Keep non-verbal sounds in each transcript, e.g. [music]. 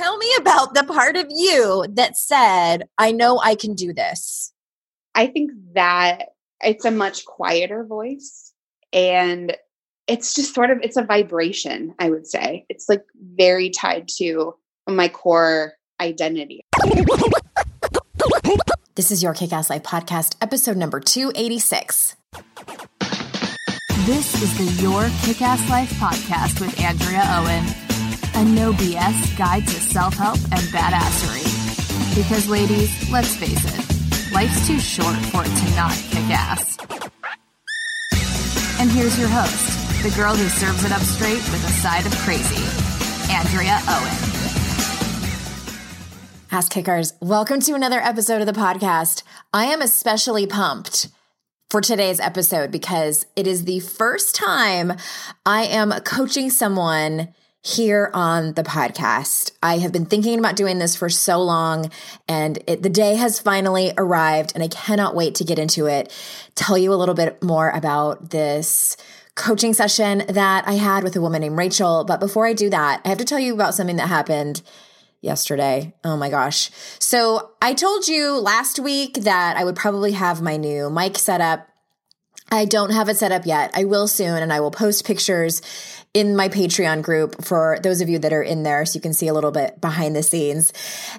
tell me about the part of you that said, I know I can do this. I think that it's a much quieter voice and it's just sort of it's a vibration, I would say. It's like very tied to my core identity. This is your Kick Ass Life podcast, episode number 286. This is the Your Kick Ass Life podcast with Andrea Owen, a no BS guide to self help and badassery. Because, ladies, let's face it, life's too short for it to not kick ass. And here's your host, the girl who serves it up straight with a side of crazy, Andrea Owen. Ass Kickers, welcome to another episode of the podcast. I am especially pumped for today's episode because it is the first time I am coaching someone here on the podcast. I have been thinking about doing this for so long and it, the day has finally arrived and I cannot wait to get into it. Tell you a little bit more about this coaching session that I had with a woman named Rachel. But before I do that, I have to tell you about something that happened yesterday. Oh my gosh. So I told you last week that I would probably have my new mic set up. I don't have it set up yet. I will soon, and I will post pictures in my Patreon group for those of you that are in there so you can see a little bit behind the scenes.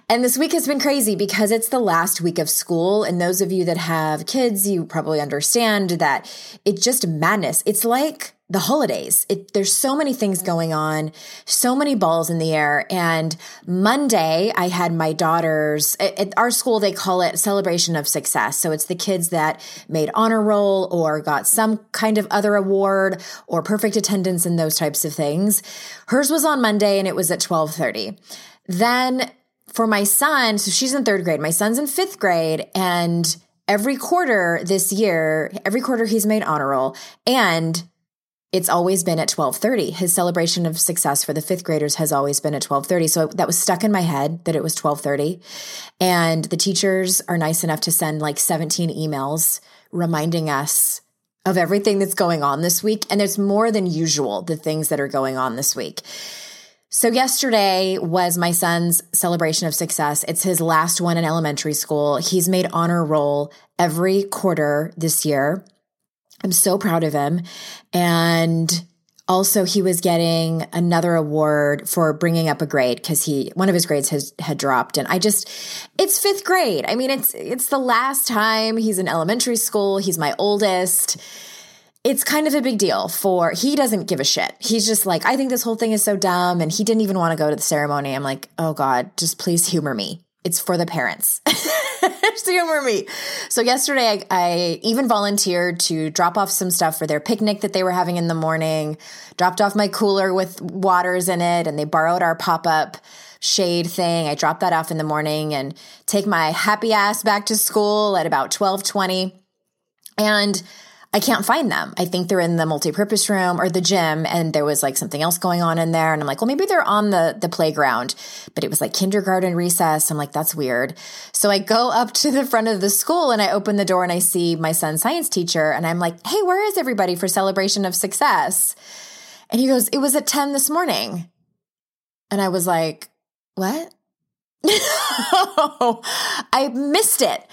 And this week has been crazy because it's the last week of school. And those of you that have kids, you probably understand that it's just madness. It's like the holidays. It, there's so many things going on, so many balls in the air. And Monday, I had my daughters at, at, our school. They call it celebration of success. So it's the kids that made honor roll or got some kind of other award or perfect attendance and those types of things. Hers was on Monday and it was at 1230. Then for my son, so she's in third grade. My son's in fifth grade and every quarter this year, every quarter he's made honor roll and it's always been at 12:30. His celebration of success for the 5th graders has always been at 12:30. So that was stuck in my head that it was 12:30. And the teachers are nice enough to send like 17 emails reminding us of everything that's going on this week and it's more than usual the things that are going on this week. So yesterday was my son's celebration of success. It's his last one in elementary school. He's made honor roll every quarter this year. I'm so proud of him. And also he was getting another award for bringing up a grade because he one of his grades has had dropped. And i just it's fifth grade. I mean it's it's the last time he's in elementary school. He's my oldest. It's kind of a big deal for he doesn't give a shit. He's just like i think this whole thing is so dumb and he didn't even want to go to the ceremony. I'm like oh god just please humor me. It's for the parents [laughs] [laughs] humor me. So yesterday, I, I, even volunteered to drop off some stuff for their picnic that they were having in the morning. Dropped off my cooler with waters in it, and they borrowed our pop up shade thing. I dropped that off in the morning and take my happy ass back to school at about twelve twenty, and I can't find them. I think they're in the multi-purpose room or the gym and there was like something else going on in there and I'm like, well maybe they're on the the playground. But it was like kindergarten recess. I'm like, that's weird. So I go up to the front of the school and I open the door and I see my son's science teacher and I'm like, "Hey, where is everybody for celebration of success?" And he goes, "It was at 10 this morning." And I was like, "What?" [laughs] I missed it.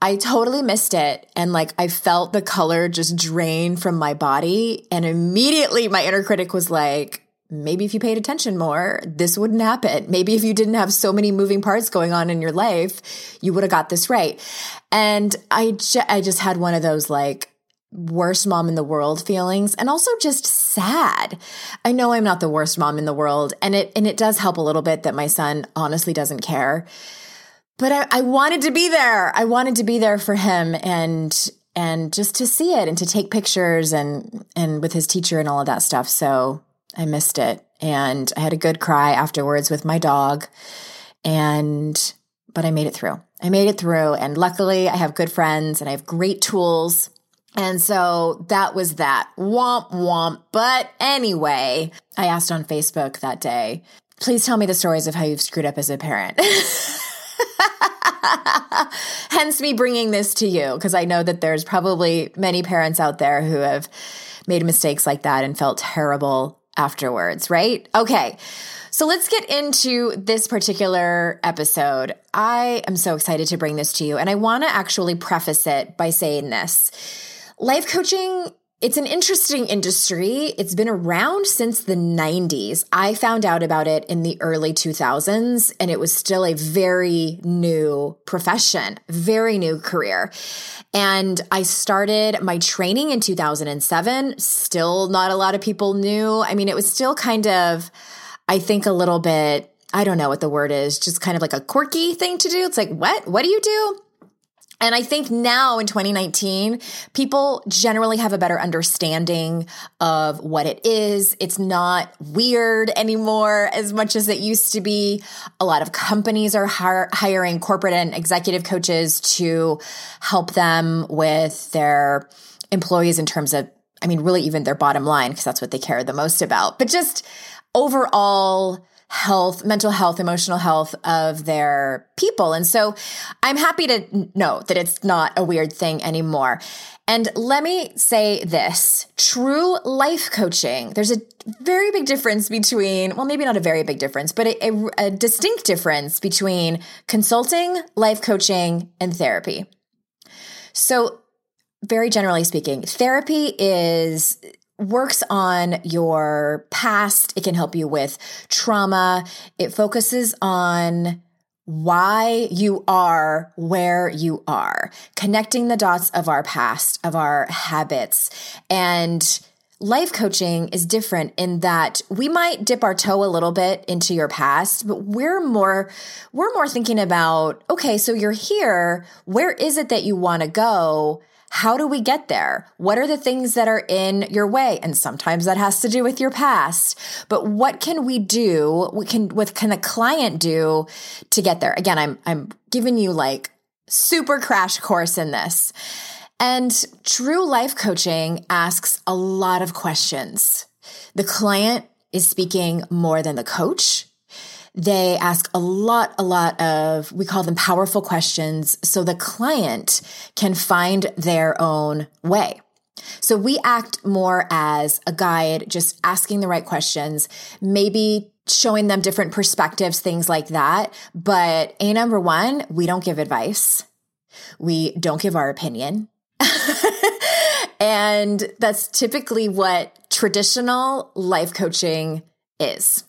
I totally missed it. And like I felt the color just drain from my body. And immediately my inner critic was like, maybe if you paid attention more, this wouldn't happen. Maybe if you didn't have so many moving parts going on in your life, you would have got this right. And I, ju- I just had one of those like, worst mom in the world feelings and also just sad. I know I'm not the worst mom in the world and it and it does help a little bit that my son honestly doesn't care but I, I wanted to be there. I wanted to be there for him and and just to see it and to take pictures and and with his teacher and all of that stuff. So I missed it. And I had a good cry afterwards with my dog. And but I made it through. I made it through. And luckily I have good friends and I have great tools. And so that was that. Womp womp. But anyway, I asked on Facebook that day, please tell me the stories of how you've screwed up as a parent. [laughs] [laughs] Hence me bringing this to you because I know that there's probably many parents out there who have made mistakes like that and felt terrible afterwards, right? Okay. So let's get into this particular episode. I am so excited to bring this to you, and I want to actually preface it by saying this. Life coaching it's an interesting industry. It's been around since the 90s. I found out about it in the early 2000s, and it was still a very new profession, very new career. And I started my training in 2007. Still, not a lot of people knew. I mean, it was still kind of, I think, a little bit, I don't know what the word is, just kind of like a quirky thing to do. It's like, what? What do you do? And I think now in 2019, people generally have a better understanding of what it is. It's not weird anymore as much as it used to be. A lot of companies are hiring corporate and executive coaches to help them with their employees in terms of, I mean, really even their bottom line, because that's what they care the most about. But just overall, health, mental health, emotional health of their people. And so I'm happy to know that it's not a weird thing anymore. And let me say this true life coaching, there's a very big difference between, well, maybe not a very big difference, but a, a, a distinct difference between consulting, life coaching, and therapy. So, very generally speaking, therapy is works on your past. It can help you with trauma. It focuses on why you are where you are, connecting the dots of our past, of our habits. And life coaching is different in that we might dip our toe a little bit into your past, but we're more, we're more thinking about, okay, so you're here. Where is it that you want to go? How do we get there? What are the things that are in your way? And sometimes that has to do with your past. But what can we do? What can what can the client do to get there? Again, I'm I'm giving you like super crash course in this. And true life coaching asks a lot of questions. The client is speaking more than the coach. They ask a lot, a lot of, we call them powerful questions so the client can find their own way. So we act more as a guide, just asking the right questions, maybe showing them different perspectives, things like that. But a number one, we don't give advice. We don't give our opinion. [laughs] and that's typically what traditional life coaching is.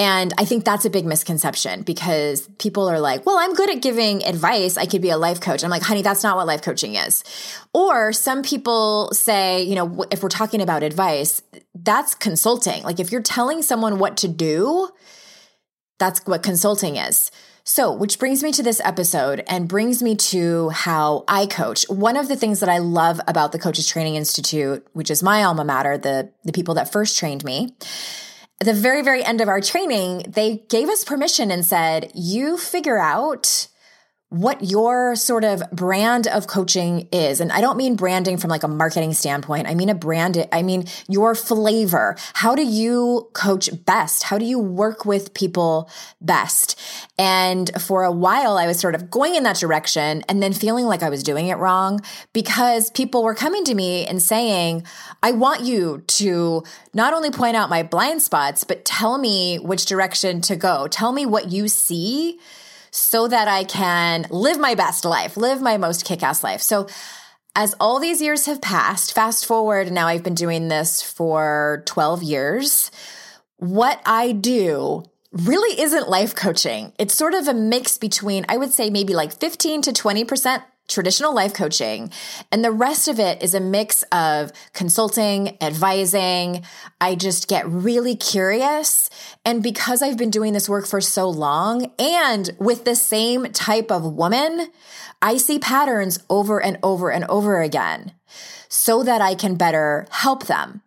And I think that's a big misconception because people are like, well, I'm good at giving advice. I could be a life coach. I'm like, honey, that's not what life coaching is. Or some people say, you know, if we're talking about advice, that's consulting. Like if you're telling someone what to do, that's what consulting is. So, which brings me to this episode and brings me to how I coach. One of the things that I love about the Coaches Training Institute, which is my alma mater, the, the people that first trained me, at the very, very end of our training, they gave us permission and said, you figure out what your sort of brand of coaching is. And I don't mean branding from like a marketing standpoint. I mean a brand, I mean your flavor. How do you coach best? How do you work with people best? And for a while, I was sort of going in that direction and then feeling like I was doing it wrong because people were coming to me and saying, I want you to not only point out my blind spots, but tell me which direction to go. Tell me what you see so that I can live my best life, live my most kick ass life. So, as all these years have passed, fast forward, now I've been doing this for 12 years. What I do really isn't life coaching. It's sort of a mix between, I would say, maybe like 15 to 20% traditional life coaching. And the rest of it is a mix of consulting, advising. I just get really curious. And because I've been doing this work for so long and with the same type of woman, I see patterns over and over and over again so that I can better help them.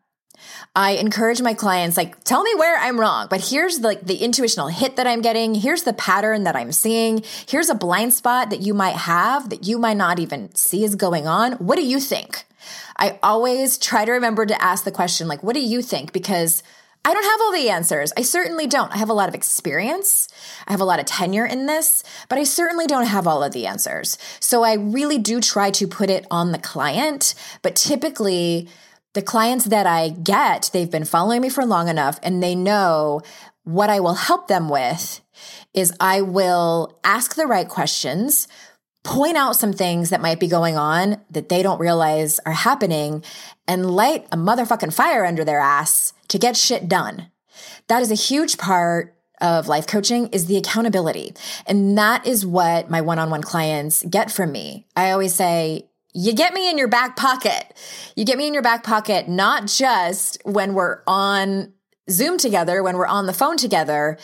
I encourage my clients, like, tell me where I'm wrong, but here's the, like the intuitional hit that I'm getting. Here's the pattern that I'm seeing. Here's a blind spot that you might have that you might not even see is going on. What do you think? I always try to remember to ask the question, like, what do you think? Because I don't have all the answers. I certainly don't. I have a lot of experience. I have a lot of tenure in this, but I certainly don't have all of the answers. So I really do try to put it on the client, but typically the clients that I get, they've been following me for long enough and they know what I will help them with is I will ask the right questions, point out some things that might be going on that they don't realize are happening, and light a motherfucking fire under their ass to get shit done. That is a huge part of life coaching is the accountability. And that is what my one-on-one clients get from me. I always say, you get me in your back pocket. You get me in your back pocket, not just when we're on Zoom together, when we're on the phone together,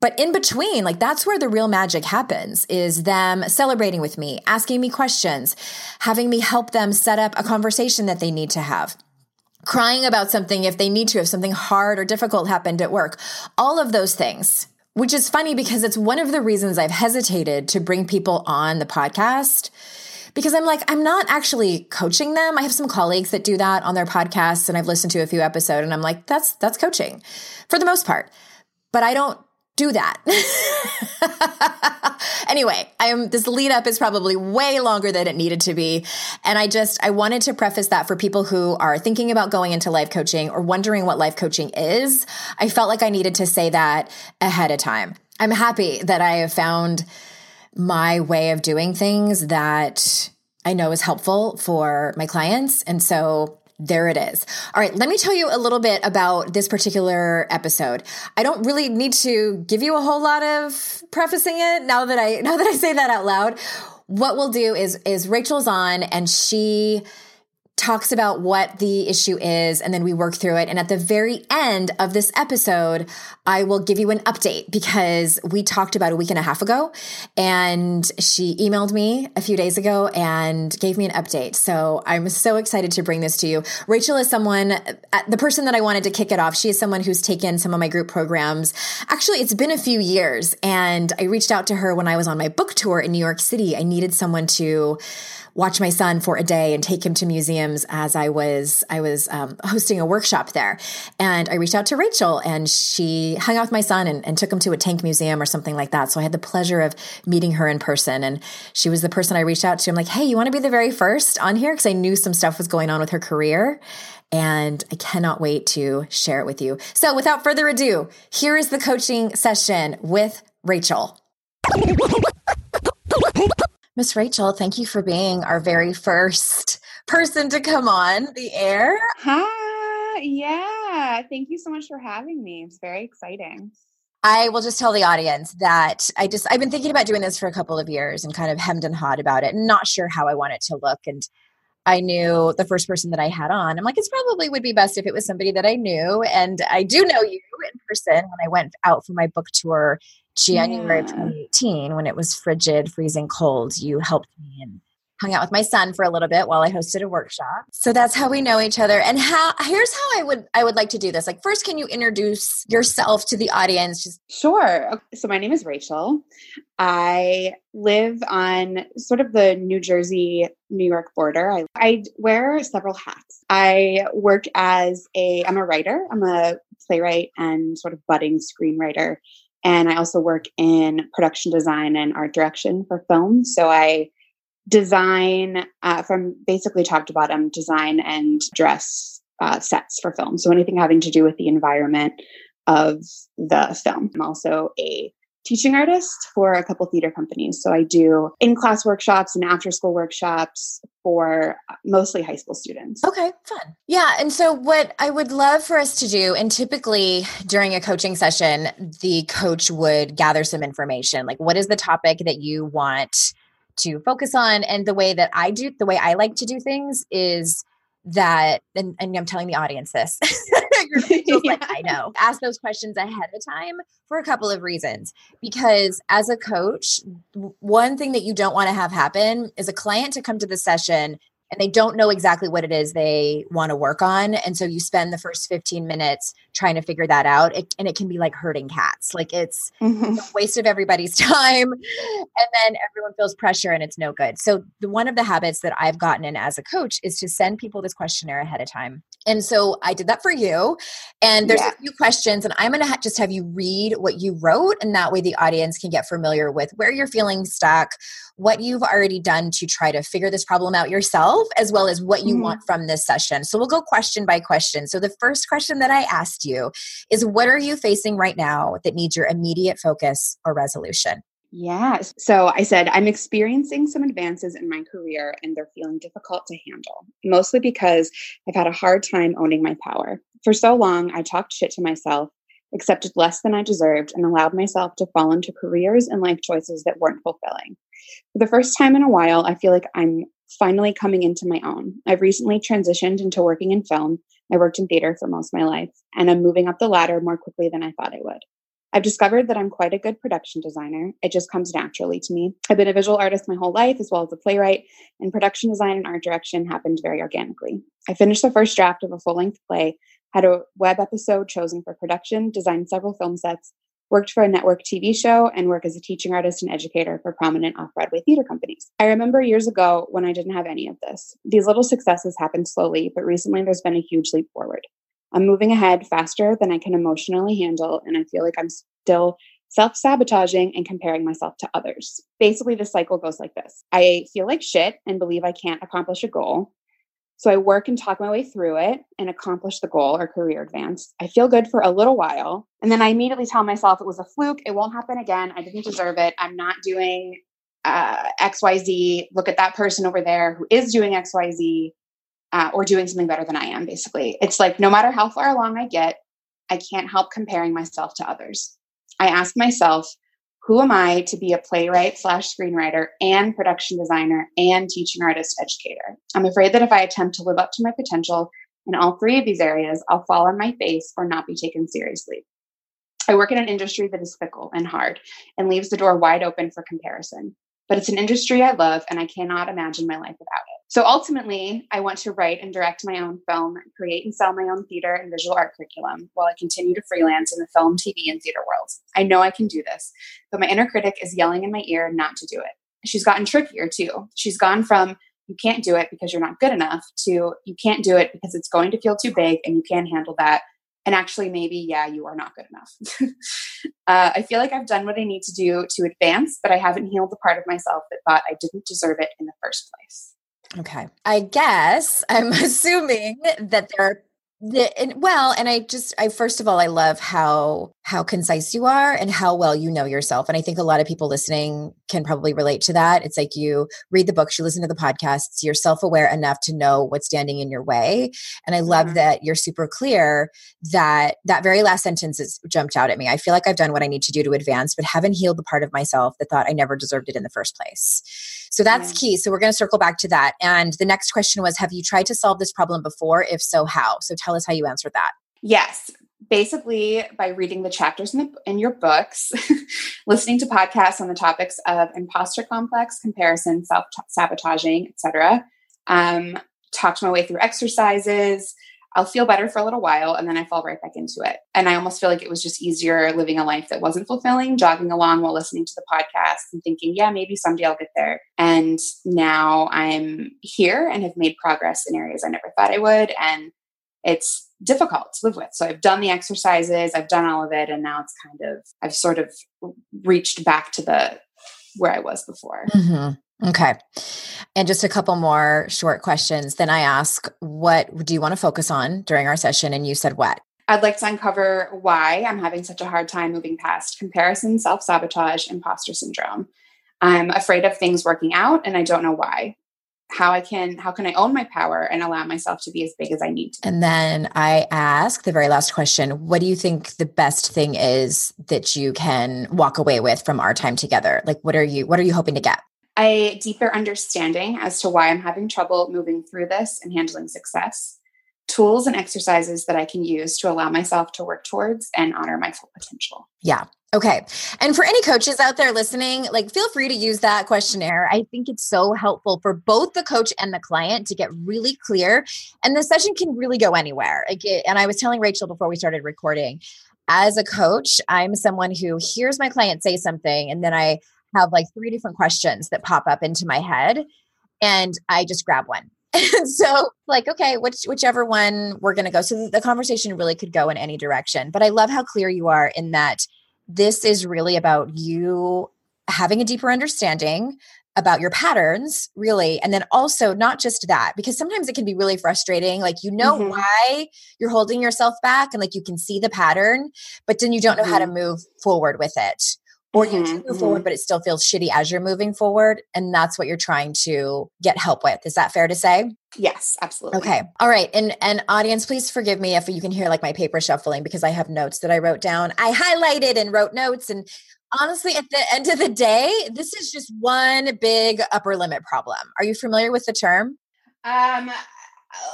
but in between, like that's where the real magic happens is them celebrating with me, asking me questions, having me help them set up a conversation that they need to have crying about something if they need to, if something hard or difficult happened at work, all of those things. Which is funny because it's one of the reasons I've hesitated to bring people on the podcast because I'm like, I'm not actually coaching them. I have some colleagues that do that on their podcasts and I've listened to a few episodes and I'm like, that's, that's coaching for the most part. But I don't do that. [laughs] anyway, I am this lead up is probably way longer than it needed to be. And I just I wanted to preface that for people who are thinking about going into life coaching or wondering what life coaching is. I felt like I needed to say that ahead of time. I'm happy that I have found my way of doing things that I know is helpful for my clients. And so there it is. All right, let me tell you a little bit about this particular episode. I don't really need to give you a whole lot of prefacing it now that I [laughs] now that I say that out loud. What we'll do is is Rachel's on and she talks about what the issue is and then we work through it. And at the very end of this episode, I will give you an update because we talked about a week and a half ago and she emailed me a few days ago and gave me an update. So I'm so excited to bring this to you. Rachel is someone, uh, the person that I wanted to kick it off. She is someone who's taken some of my group programs. Actually, it's been a few years and I reached out to her when I was on my book tour in New York City. I needed someone to watch my son for a day and take him to museums as I was I was um, hosting a workshop there. And I reached out to Rachel, and she hung out with my son and, and took him to a tank museum or something like that. So I had the pleasure of meeting her in person, and she was the person I reached out to. I'm like, hey, you want to be the very first on here because I knew some stuff was going on with her career. And I cannot wait to share it with you. So, without further ado, here is the coaching session with Rachel. Miss Rachel, thank you for being our very first [laughs] person to come on the air. Hi. Yeah. Thank you so much for having me. It's very exciting. I will just tell the audience that I just I've been thinking about doing this for a couple of years and kind of hemmed and hawed about it, not sure how I want it to look. And I knew the first person that I had on. I'm like, it's probably would be best if it was somebody that I knew. And I do know you in person when I went out for my book tour January yeah. 2018 when it was frigid, freezing cold. You helped me and hung out with my son for a little bit while I hosted a workshop. So that's how we know each other. And how here's how I would I would like to do this. Like first can you introduce yourself to the audience? Just Sure. So my name is Rachel. I live on sort of the New Jersey New York border. I, I wear several hats. I work as a I'm a writer. I'm a playwright and sort of budding screenwriter and I also work in production design and art direction for film. So I design uh, from basically top to bottom, design and dress uh, sets for film. So anything having to do with the environment of the film. I'm also a teaching artist for a couple theater companies. So I do in class workshops and after school workshops for uh, mostly high school students. Okay, fun. Yeah. And so, what I would love for us to do, and typically during a coaching session, the coach would gather some information like, what is the topic that you want to focus on? And the way that I do, the way I like to do things is that, and, and I'm telling the audience this. [laughs] [laughs] yeah. like, I know. Ask those questions ahead of time for a couple of reasons. Because as a coach, one thing that you don't want to have happen is a client to come to the session and they don't know exactly what it is they want to work on. And so you spend the first 15 minutes trying to figure that out. It, and it can be like herding cats. Like it's mm-hmm. a waste of everybody's [laughs] time. And then everyone feels pressure and it's no good. So the, one of the habits that I've gotten in as a coach is to send people this questionnaire ahead of time And so I did that for you. And there's Yeah. a few questions, and I'm going to ha- just have you read what you wrote. And that way the audience can get familiar with where you're feeling stuck, what you've already done to try to figure this problem out yourself, as well as what you Mhm. want from this session. So we'll go question by question. So the first question that I asked you is What are you facing right now that needs your immediate focus or resolution? Yeah. So I said, I'm experiencing some advances in my career and they're feeling difficult to handle, mostly because I've had a hard time owning my power. For so long, I talked shit to myself, accepted less than I deserved, and allowed myself to fall into careers and life choices that weren't fulfilling. For the first time in a while, I feel like I'm finally coming into my own. I've recently transitioned into working in film. I worked in theater for most of my life, and I'm moving up the ladder more quickly than I thought I would. I've discovered that I'm quite a good production designer. It just comes naturally to me. I've been a visual artist my whole life, as well as a playwright, and production design and art direction happened very organically. I finished the first draft of a full length play, had a web episode chosen for production, designed several film sets, worked for a network TV show, and work as a teaching artist and educator for prominent off Broadway theater companies. I remember years ago when I didn't have any of this. These little successes happened slowly, but recently there's been a huge leap forward. I'm moving ahead faster than I can emotionally handle, and I feel like I'm still self sabotaging and comparing myself to others. Basically, the cycle goes like this I feel like shit and believe I can't accomplish a goal. So I work and talk my way through it and accomplish the goal or career advance. I feel good for a little while. And then I immediately tell myself it was a fluke. It won't happen again. I didn't deserve it. I'm not doing uh, XYZ. Look at that person over there who is doing XYZ uh, or doing something better than I am, basically. It's like no matter how far along I get, I can't help comparing myself to others. I ask myself, who am I to be a playwright slash screenwriter and production designer and teaching artist educator? I'm afraid that if I attempt to live up to my potential in all three of these areas, I'll fall on my face or not be taken seriously. I work in an industry that is fickle and hard and leaves the door wide open for comparison. But it's an industry I love and I cannot imagine my life without it. So ultimately, I want to write and direct my own film, create and sell my own theater and visual art curriculum while I continue to freelance in the film, TV, and theater worlds. I know I can do this, but my inner critic is yelling in my ear not to do it. She's gotten trickier too. She's gone from you can't do it because you're not good enough to you can't do it because it's going to feel too big and you can't handle that. And actually, maybe, yeah, you are not good enough. [laughs] uh, I feel like I've done what I need to do to advance, but I haven't healed the part of myself that thought I didn't deserve it in the first place. Okay. I guess [laughs] I'm assuming that there are the, and, well, and I just, I first of all, I love how how concise you are and how well you know yourself. And I think a lot of people listening can probably relate to that. It's like you read the books, you listen to the podcasts, you're self aware enough to know what's standing in your way. And I love Mhm. that you're super clear that that very last sentence has jumped out at me. I feel like I've done what I need to do to advance, but haven't healed the part of myself that thought I never deserved it in the first place. So that's Yeah. key. So we're going to circle back to that. And the next question was Have you tried to solve this problem before? If so, how? So tell us how you answered that. Yes, basically by reading the chapters in, the, in your books, [laughs] listening to podcasts on the topics of imposter complex, comparison, self sabotaging, etc. Um, talked my way through exercises. I'll feel better for a little while and then I fall right back into it. And I almost feel like it was just easier living a life that wasn't fulfilling, jogging along while listening to the podcast and thinking, yeah, maybe someday I'll get there. And now I'm here and have made progress in areas I never thought I would. And it's difficult to live with. So I've done the exercises, I've done all of it, and now it's kind of I've sort of reached back to the where I was before. Mm-hmm. Okay. And just a couple more short questions. Then I ask, What do you want to focus on during our session? And you said what? I'd like to uncover why I'm having such a hard time moving past comparison, self sabotage, imposter syndrome. I'm afraid of things working out and I don't know why. How I can how can I own my power and allow myself to be as big as I need to. be? And then I ask the very last question What do you think the best thing is that you can walk away with from our time together? Like, what are you, what are you hoping to get? a deeper understanding as to why I'm having trouble moving through this and handling success, tools and exercises that I can use to allow myself to work towards and honor my full potential. Yeah. Okay. And for any coaches out there listening, like feel free to use that questionnaire. I think it's so helpful for both the coach and the client to get really clear. And the session can really go anywhere. Like and I was telling Rachel before we started recording, as a coach, I'm someone who hears my client say something and then I have like three different questions that pop up into my head and I just grab one And [laughs] so, like, okay, which whichever one we're going to go. So the conversation really could go in any direction. But I love how clear you are in that this is really about you having a deeper understanding about your patterns really and then also not just that because sometimes it can be really frustrating like you know mm-hmm. why you're holding yourself back and like you can see the pattern but then you don't know mm-hmm. how to mm-hmm. move forward with it or mm-hmm. you do move forward mm-hmm. but it still feels shitty as you're moving forward and that's what you're trying to get help with is that fair to say yes absolutely okay all right and and audience please forgive me if you can hear like my paper shuffling because i have notes that i wrote down i highlighted and wrote notes and honestly, at the end of the day, this is just one big upper limit problem. Are you familiar with the term? Um,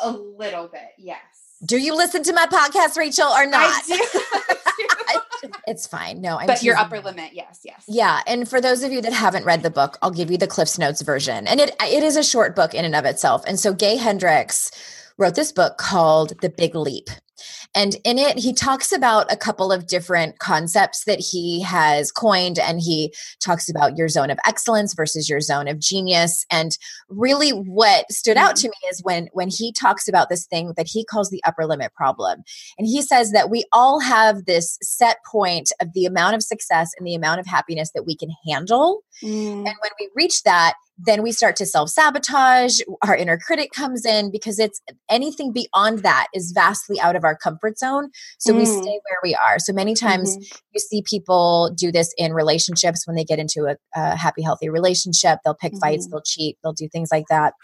a little bit, yes. Do you listen to my podcast, Rachel, or not? I do. [laughs] it's fine. No, I'm but your upper limit, yes, yes. Yeah, and for those of you that haven't read the book, I'll give you the Cliff's Notes version, and it it is a short book in and of itself. And so, Gay Hendricks wrote this book called The Big Leap. And in it, he talks about a couple of different concepts that he has coined. And he talks about your zone of excellence versus your zone of genius. And really, what stood out mm-hmm. to me is when, when he talks about this thing that he calls the upper limit problem. And he says that we all have this set point of the amount of success and the amount of happiness that we can handle. Mm. And when we reach that, then we start to self sabotage. Our inner critic comes in because it's anything beyond that is vastly out of our comfort zone. So mm. we stay where we are. So many times mm-hmm. you see people do this in relationships when they get into a, a happy, healthy relationship. They'll pick mm-hmm. fights, they'll cheat, they'll do things like that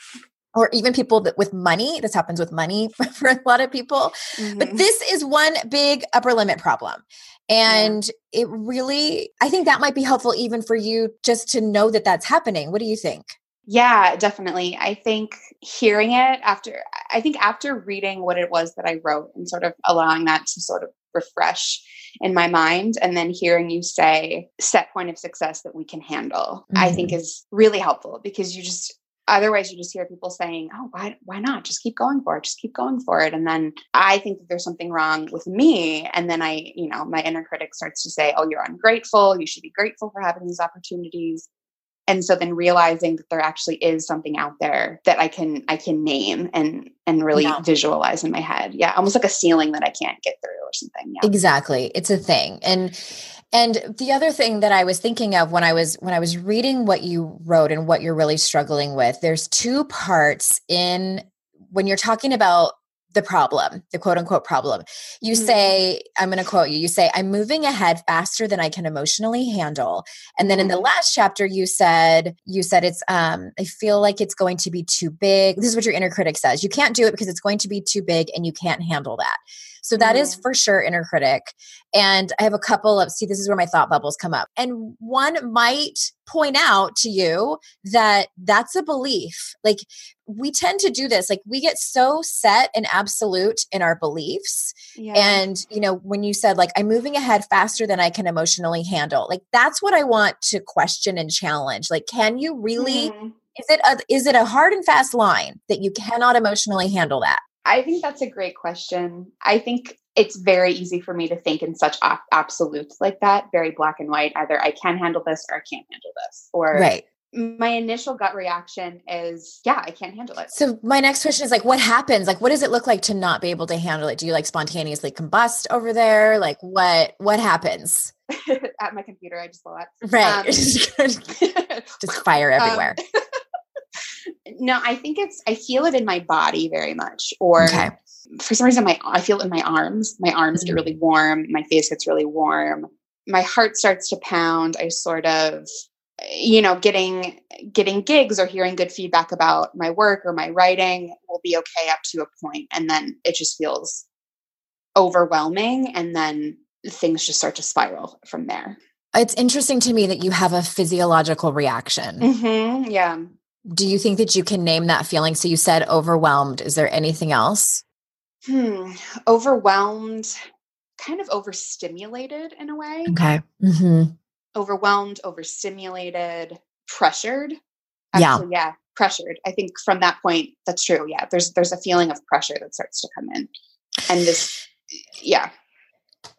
or even people that with money this happens with money [laughs] for a lot of people mm-hmm. but this is one big upper limit problem and yeah. it really, I think that might be helpful even for you just to know that that's happening. What do you think? Yeah, definitely. I think hearing it after, I think after reading what it was that I wrote and sort of allowing that to sort of refresh in my mind and then hearing you say set point of success that we can handle mm-hmm. i think mm-hmm. is really helpful because you just otherwise you just hear people saying oh why why not? Just keep going for it just keep going for it. And then i think that there's something wrong with me and then i you know my inner critic starts to say oh you're ungrateful. You should be grateful for having these opportunities and so then realizing that there actually is something out there that i can i can name and and really yeah. visualize in my head. Yeah almost like a ceiling that i can't get through or something. Yeah. Exactly. It's a thing. And and the other thing that I was thinking of when I was when I was reading what you wrote and what you're really struggling with, there's two parts in when you're talking about the problem, the quote unquote problem. You mm-hmm. say, I'm going to quote you, you say, I'm moving ahead faster than I can emotionally handle. And then in the mm-hmm. last chapter, you said, you said it's, um, I feel like it's going to be too big. This is what your inner critic says. You can't do it because it's going to be too big and you can't handle that. So that mm-hmm. is for sure inner critic. And I have a couple of, see, this is where my thought bubbles come up. And one might point out to you that that's a belief. Like we tend to do this. Like we get so set and absolute in our beliefs. Yeah. And, you know, when you said, like, I'm moving ahead faster than I can emotionally handle, like that's what I want to question and challenge. Like, can you really? Mm-hmm. Is it a, is it a hard and fast line that you cannot emotionally handle that? I think that's a great question. I think it's very easy for me to think in such op- absolutes like that, very black and white. Either I can handle this or I can't handle this. Or right. my initial gut reaction is, yeah, I can't handle it. So my next question is like, what happens? Like, what does it look like to not be able to handle it? Do you like spontaneously combust over there? Like, what what happens? [laughs] At my computer, I just blow up. Right. Um, [laughs] just fire [laughs] everywhere. Um, no, I think it's I feel it in my body very much. Or okay. for some reason my I feel it in my arms. My arms mm-hmm. get really warm, my face gets really warm. My heart starts to pound. I sort of you know getting getting gigs or hearing good feedback about my work or my writing will be okay up to a point and then it just feels overwhelming and then things just start to spiral from there it's interesting to me that you have a physiological reaction mm-hmm, yeah do you think that you can name that feeling? So you said overwhelmed. Is there anything else? Hmm. Overwhelmed, kind of overstimulated in a way. Okay. Mm-hmm. Overwhelmed, overstimulated, pressured. Actually, yeah. yeah, pressured. I think from that point, that's true. Yeah, there's there's a feeling of pressure that starts to come in, and this, yeah,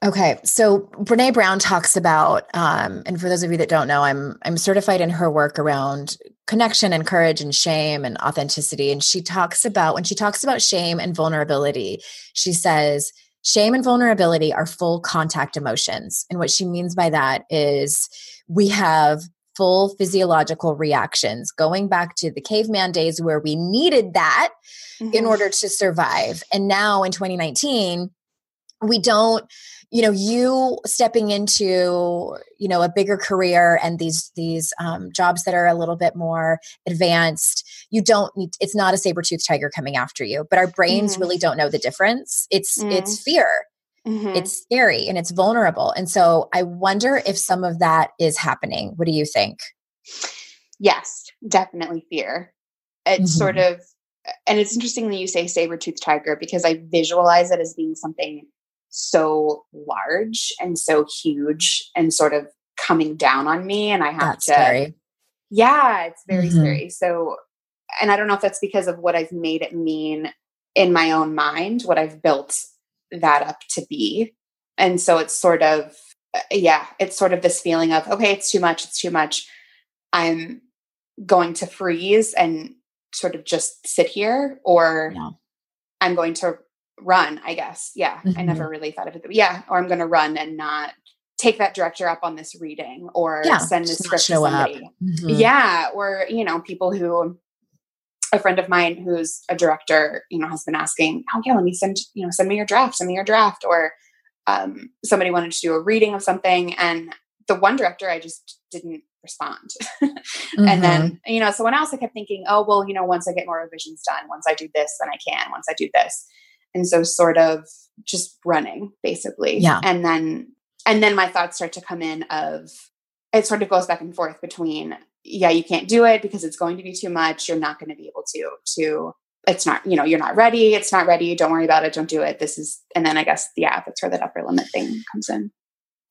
Okay, so Brene Brown talks about, um, and for those of you that don't know, I'm I'm certified in her work around connection and courage and shame and authenticity. And she talks about, when she talks about shame and vulnerability, she says, shame and vulnerability are full contact emotions. And what she means by that is we have full physiological reactions, going back to the caveman days where we needed that mm-hmm. in order to survive. And now in 2019, we don't you know you stepping into you know a bigger career and these these um, jobs that are a little bit more advanced you don't need it's not a saber-toothed tiger coming after you but our brains mm-hmm. really don't know the difference it's mm-hmm. it's fear mm-hmm. it's scary and it's vulnerable and so i wonder if some of that is happening what do you think yes definitely fear it's sort mm-hmm. of and it's interesting that you say saber-toothed tiger because i visualize it as being something so large and so huge and sort of coming down on me and I have that's to scary. Yeah, it's very mm-hmm. scary. So and I don't know if that's because of what I've made it mean in my own mind, what I've built that up to be. And so it's sort of uh, yeah, it's sort of this feeling of okay, it's too much, it's too much. I'm going to freeze and sort of just sit here or yeah. I'm going to run, I guess. Yeah. Mm-hmm. I never really thought of it. Yeah. Or I'm going to run and not take that director up on this reading or yeah, send this script to somebody. Mm-hmm. Yeah. Or, you know, people who, a friend of mine who's a director, you know, has been asking, oh yeah, let me send, you know, send me your draft, send me your draft. Or um, somebody wanted to do a reading of something. And the one director, I just didn't respond. [laughs] mm-hmm. And then, mm-hmm. you know, someone else I kept thinking, oh, well, you know, once I get more revisions done, once I do this, then I can, once I do this and so sort of just running basically. Yeah. And then and then my thoughts start to come in of it sort of goes back and forth between yeah you can't do it because it's going to be too much. You're not going to be able to to it's not you know you're not ready. It's not ready. Don't worry about it. Don't do it. This is and then i guess yeah that's where that upper limit thing comes in.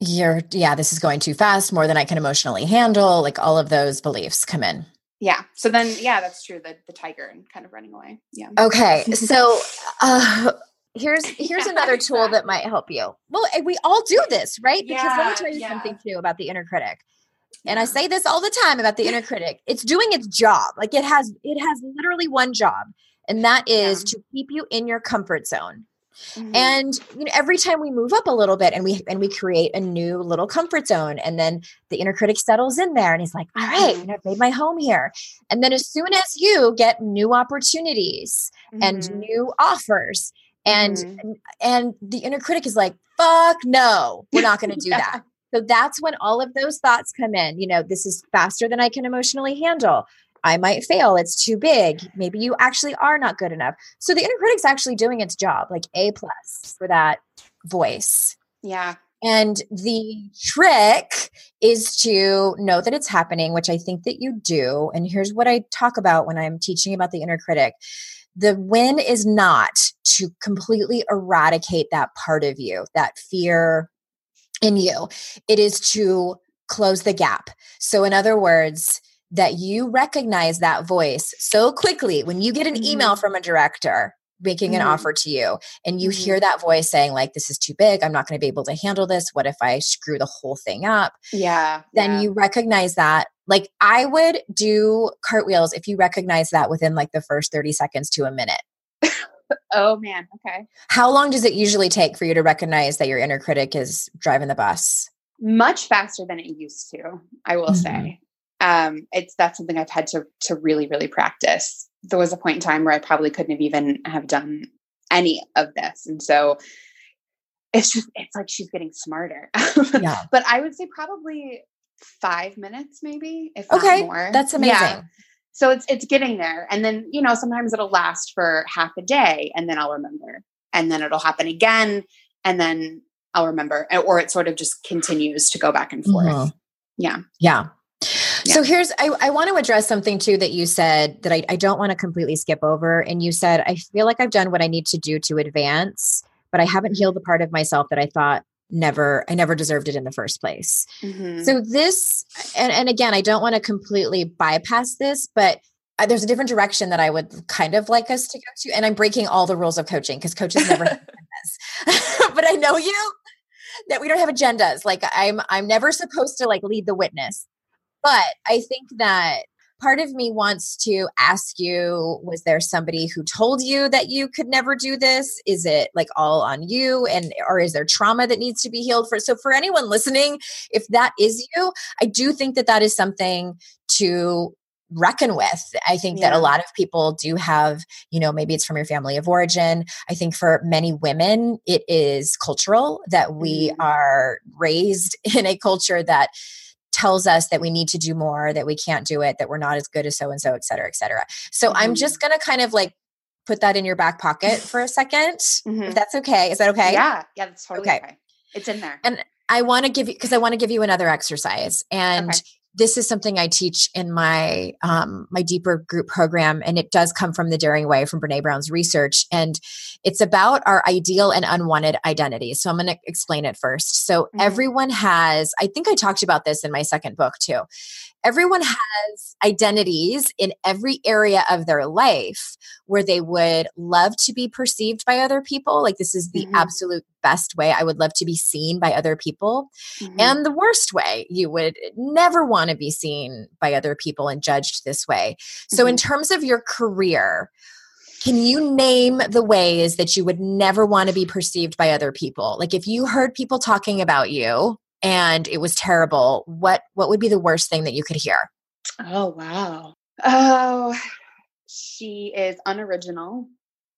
You're yeah this is going too fast more than i can emotionally handle like all of those beliefs come in yeah. So then yeah that's true the the tiger and kind of running away. Yeah. Okay. [laughs] So uh here's here's another tool that might help you. Well we all do this right? Because yeah, let me tell you yeah. something too about the inner critic. And i say this all the time about the inner [laughs] critic. It's doing its job. Like it has it has literally one job and that is yeah. to keep you in your comfort zone Mm-hmm. And you know, every time we move up a little bit and we and we create a new little comfort zone, and then the inner critic settles in there and he's like, all right, you know, I've made my home here. And then as soon as you get new opportunities mm-hmm. and new offers, and mm-hmm. and the inner critic is like, fuck no, we're not gonna do yeah. that. [laughs] So that's when all of those thoughts come in. You know, this is faster than I can emotionally handle. I might fail. It's too big. Maybe you actually are not good enough. So the inner critic's actually doing its job, like A plus for that voice. Yeah. And the trick is to know that it's happening, which I think that you do. And here's what I talk about when I'm teaching about the inner critic. The win is not to completely eradicate that part of you, that fear in you. It is to close the gap. So, in other words, that you recognize that voice so quickly when you get an mm-hmm. email from a director making mm-hmm. an offer to you and you mm-hmm. hear that voice saying like this is too big i'm not going to be able to handle this what if i screw the whole thing up yeah then yeah. you recognize that like i would do cartwheels if you recognize that within like the first 30 seconds to a minute oh man okay how long does it usually take for you to recognize that your inner critic is driving the bus much faster than it used to i will mm-hmm. say um, it's that's something I've had to to really really practice. There was a point in time where I probably couldn't have even have done any of this, and so it's just it's like she's getting smarter. [laughs] yeah. but I would say probably five minutes, maybe if okay. not more. That's amazing. Yeah. So it's it's getting there, and then you know sometimes it'll last for half a day, and then I'll remember, and then it'll happen again, and then I'll remember, or it sort of just continues to go back and forth. Mm-hmm. Yeah. Yeah. So here's I, I want to address something too that you said that I, I don't want to completely skip over. And you said, I feel like I've done what I need to do to advance, but I haven't healed the part of myself that I thought never I never deserved it in the first place. Mm-hmm. So this and, and again, I don't want to completely bypass this, but uh, there's a different direction that I would kind of like us to go to. And I'm breaking all the rules of coaching because coaches [laughs] never this. [laughs] but I know you that we don't have agendas. Like I'm I'm never supposed to like lead the witness. But I think that part of me wants to ask you was there somebody who told you that you could never do this is it like all on you and or is there trauma that needs to be healed for so for anyone listening if that is you i do think that that is something to reckon with. I think yeah. that a lot of people do have, you know, maybe it's from your family of origin. I think for many women, it is cultural that we mm. are raised [laughs] in a culture that tells us that we need to do more, that we can't do it, that we're not as good as so and so, et cetera, et cetera. So mm-hmm. I'm just going to kind of like put that in your back pocket for a 2nd mm-hmm. If that's okay. Is that okay? Yeah. Yeah. That's totally okay. okay. It's in there. And I want to give you, because I want to give you another exercise. And okay this is something I teach in my um, my deeper group program, and it does come from the Daring Way from Brene Brown's research, and it's about our ideal and unwanted identities. So I'm going to explain it first. So mm-hmm. everyone has, I think I talked about this in my second book too everyone has identities in every area of their life where they would love to be perceived by other people. Like, this is the mm-hmm. absolute best way I would love to be seen by other people. Mm-hmm. And the worst way, you would never want to be seen by other people and judged this way. So, mm-hmm. in terms of your career, can you name the ways that you would never want to be perceived by other people? Like if you heard people talking about you and it was terrible, what what would be the worst thing that you could hear? Oh wow. Oh, she is unoriginal,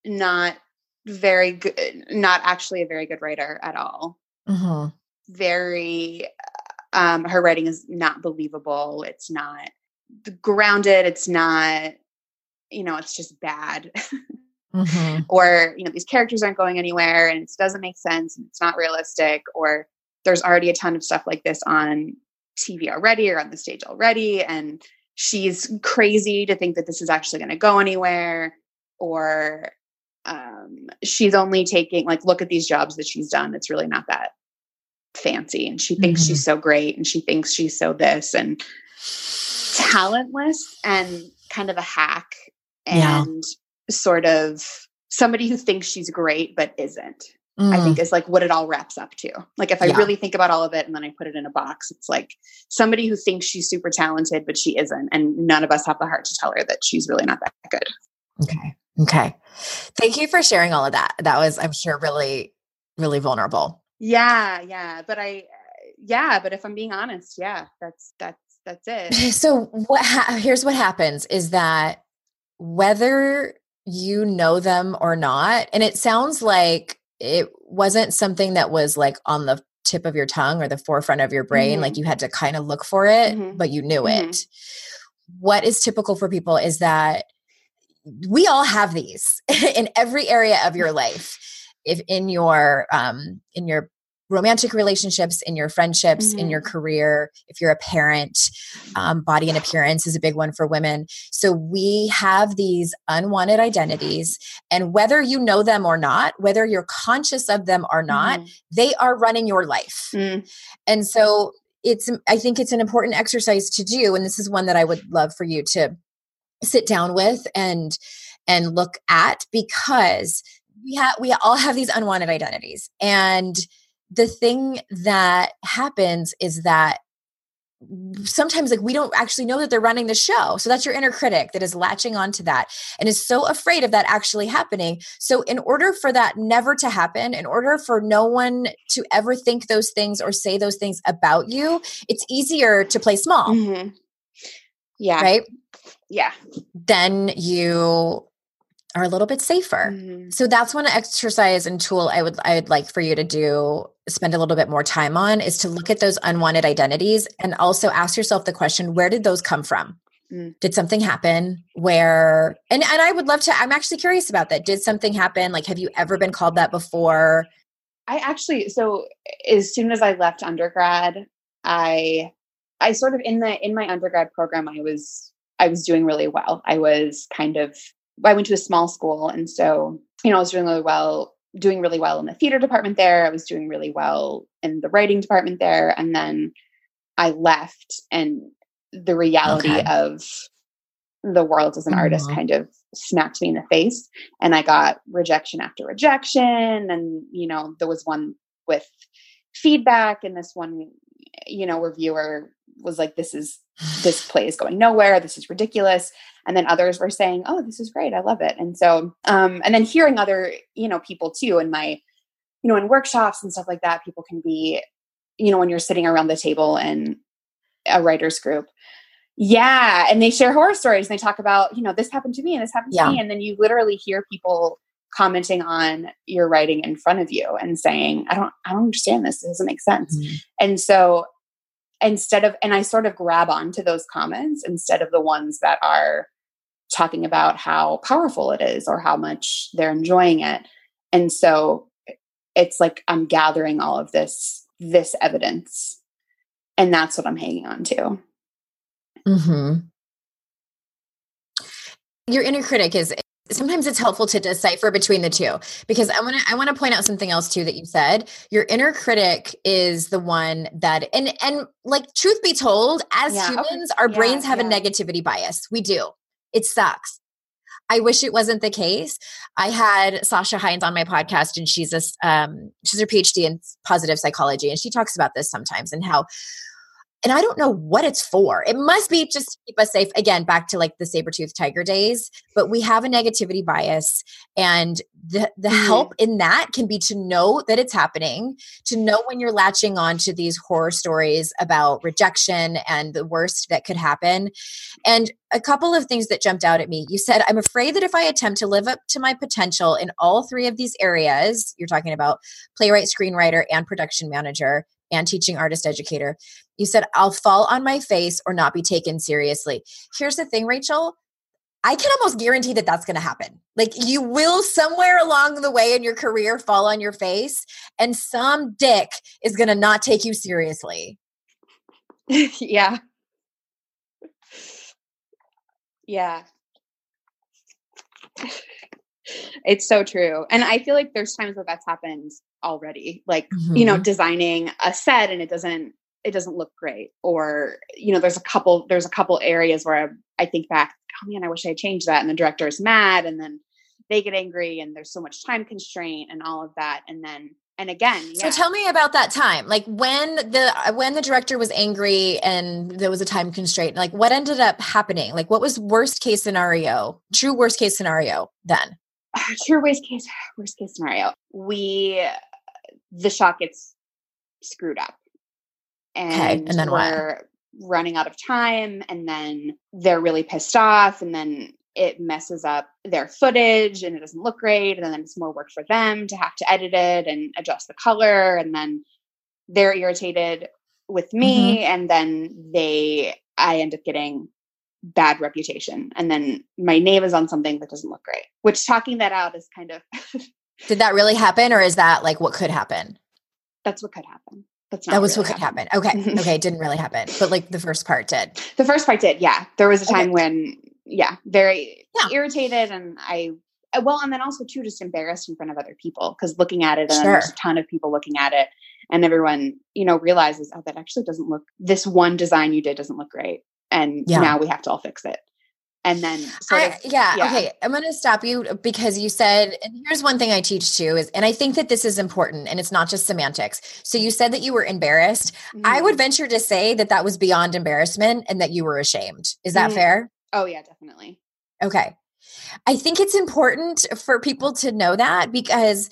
not very good, not actually a very good writer at all. Mm-hmm. Very, um, her writing is not believable. It's not grounded. It's not, you know, it's just bad. mm-hmm. [laughs] Or, you know, these characters aren't going anywhere and it doesn't make sense and it's not realistic or there's already a ton of stuff like this on TV already or on the stage already. And she's crazy to think that this is actually going to go anywhere. Or um, she's only taking, like, look at these jobs that she's done. It's really not that fancy. And she thinks mm-hmm. she's so great and she thinks she's so this and talentless and kind of a hack and yeah. sort of somebody who thinks she's great but isn't mm. I think is like what it all wraps up to. Like if I yeah. really think about all of it and then I put it in a box, it's like somebody who thinks she's super talented, but she isn't. And none of us have the heart to tell her that she's really not that good. Okay. Okay. Thank you for sharing all of that. That was, I'm sure, really, really vulnerable. Yeah. Yeah. But I, yeah. But if I'm being honest, yeah, that's, that's, that's it. So what, ha- here's what happens is that whether you know them or not, and it sounds like it wasn't something that was like on the tip of your tongue or the forefront of your brain mm-hmm. like you had to kind of look for it mm-hmm. but you knew mm-hmm. it what is typical for people is that we all have these [laughs] in every area of your life if in your um in your romantic relationships, in your friendships, mm-hmm. in your mm-hmm. career, if you're a parent, um, body and appearance is a big one for women. So we have these unwanted identities, and whether you know them or not, whether you're conscious of them or not, mm-hmm. they are running your life. Mm. And so it's, I think it's an important exercise to do. And this is one that I would love for you to sit down with and and look at because we have we all have these unwanted identities and the thing that happens is that sometimes like we don't actually know that they're running the show. So that's your inner critic that is latching onto that and is so afraid of that actually happening. So in order for that never to happen in order for no one to ever think those things or say those things about you it's easier to play small. Mm-hmm. yeah. Right? Yeah. Then you are a little bit safer. Mm-hmm. So that's one exercise and tool I would I would like for you to do spend a little bit more time on is to look at those unwanted identities and also ask yourself the question where did those come from? Mm. Did something happen where and and I would love to I'm actually curious about that. Did something happen? Like have you ever been called that before? I actually so as soon as I left undergrad, I I sort of in the in my undergrad program I was I was doing really well. I was kind of I went to a small school, and so you know I was doing really well, doing really well in the theater department there. I was doing really well in the writing department there, and then I left, and the reality okay. of the world as an mm-hmm. artist kind of smacked me in the face, and I got rejection after rejection, and you know there was one with feedback, and this one you know, reviewer was like, this is, this play is going nowhere. This is ridiculous. And then others were saying, oh, this is great. I love it. And so, um, and then hearing other, you know, people too in my, you know, in workshops and stuff like that, people can be, you know, when you're sitting around the table in a writer's group, yeah. And they share horror stories and they talk about, you know, this happened to me and this happened to me. And then you literally hear people commenting on your writing in front of you and saying, I don't, I don't understand this. It doesn't make sense. And so instead of, and I sort of grab onto those comments instead of the ones that are talking about how powerful it is or how much they're enjoying it. And so it's like I'm gathering all of this, this evidence. And that's what I'm hanging on to. hmm Your inner critic is sometimes it's helpful to decipher between the two because I want to I want to point out something else too that you said. Your inner critic is the one that and and like truth be told, as Yeah, okay. humans, our Yeah, brains have a negativity bias. We do. It sucks. I wish it wasn't the case. I had Sasha Heinz on my podcast, and she's a um, she's her PhD in positive psychology, and she talks about this sometimes and how. And I don't know what it's for. It must be just to keep us safe. Again, back to like the saber tooth tiger days. But we have a negativity bias, and the the Mhm. help in that can be to know that it's happening, to know when you're latching on to these horror stories about rejection and the worst that could happen. And a couple of things that jumped out at me. You said, I'm afraid that if I attempt to live up to my potential in all three of these areas, you're talking about playwright, screenwriter, and production manager, and teaching artist educator, you said, I'll fall on my face or not be taken seriously. Here's the thing, Rachel. I can almost guarantee that that's going to happen. Like you will somewhere along the way in your career fall on your face, and some dick is going to not take you seriously. [laughs] yeah. Yeah. [laughs] It's so true. And I feel like there's times where that's happened already. Like, you know, designing a set and it doesn't it doesn't look great. Or, you know, there's a couple there's a couple areas where I, I think back, oh man, I wish I changed that. And the director is mad and then they get angry and there's so much time constraint and all of that. And then and again, So tell me about that time. Like when the uh, when the director was angry and there was a time constraint. Like what ended up happening? Like what was worst case scenario? True worst case scenario then. [sighs] true worst case worst case scenario we the shot gets screwed up. And, and then we're running out of time and then they're really pissed off and then it messes up their footage and it doesn't look great and then it's more work for them to have to edit it and adjust the color and then they're irritated with me mm-hmm. and then they i end up getting bad reputation. And then my name is on something that doesn't look great which talking that out is kind of [laughs] Did that really happen or is that like what could happen? that's what could happen that's not That was really what could happened. happen. Okay. [laughs] Okay, it didn't really happen. But like the first part did. the first part did yeah there was a Okay. time when yeah very Yeah. irritated and i uh, well and then also too just embarrassed in front of other people because looking at it and then there's a ton of people looking at it and everyone you know realizes oh that actually doesn't look this one design you did doesn't look great and Yeah. now we have to all fix it and then sort I, of yeah, yeah. Okay. I'm going to stop you because you said, and here's one thing I teach too is, and I think that this is important and it's not just semantics. So you said that you were embarrassed. I Mhm. would venture to say that that was beyond embarrassment and that you were ashamed. Is that Mhm. fair? oh yeah definitely Okay. I think it's important for people to know that because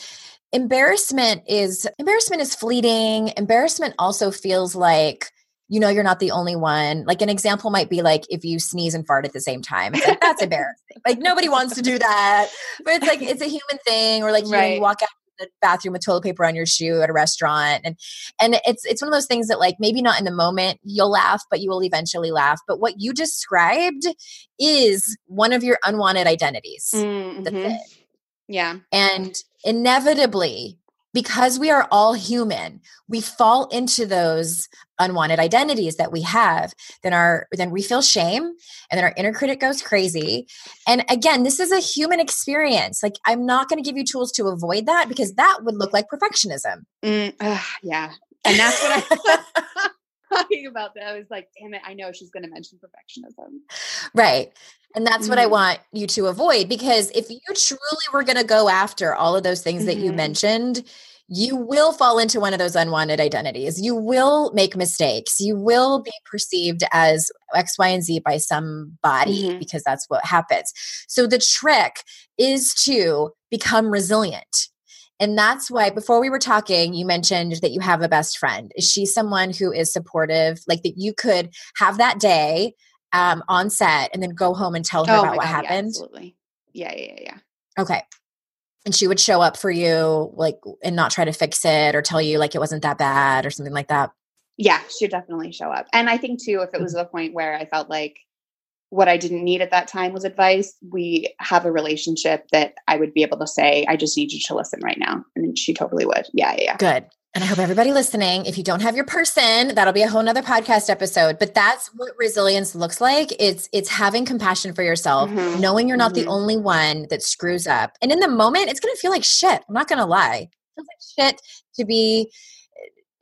embarrassment is embarrassment is fleeting. Embarrassment also feels like you know you're not the only one. Like an example might be like if you sneeze and fart at the same time. It's like that's embarrassing. Like nobody wants to do that. But it's like it's a human thing or like you, know, you walk out of the bathroom with toilet paper on your shoe at a restaurant and and it's it's one of those things that like maybe not in the moment you'll laugh but you will eventually laugh but what you described is one of your unwanted identities Mhm. it yeah and inevitably because we are all human we fall into those unwanted identities that we have then our then we feel shame and then our inner critic goes crazy. And again this is a human experience. Like i'm not going to give you tools to avoid that because that would look like perfectionism. Mm, yeah. And that's what i [laughs] [laughs] talking about that i was like damn it i know she's going to mention perfectionism Right. And that's what I Mhm. want you to avoid because if you truly were going to go after all of those things that you Mhm. mentioned, you will fall into one of those unwanted identities. You will make mistakes. You will be perceived as X, Y, and Z by somebody mm-hmm. because that's what happens. So the trick is to become resilient. And that's why before we were talking, you mentioned that you have a best friend. Is she someone who is supportive, like that you could have that day um, on set and then go home and tell her oh about what God, happened? Yeah, absolutely. Yeah, yeah, yeah. Okay and she would show up for you like and not try to fix it or tell you like it wasn't that bad or something like that yeah she'd definitely show up and i think too if it was mm-hmm. the point where i felt like what i didn't need at that time was advice we have a relationship that i would be able to say i just need you to listen right now and she totally would yeah yeah, yeah. good and I hope everybody listening, if you don't have your person, that'll be a whole nother podcast episode. But that's what resilience looks like. It's it's having compassion for yourself, mm-hmm. knowing you're not mm-hmm. the only one that screws up. And in the moment, it's gonna feel like shit. I'm not gonna lie. It feels like shit to be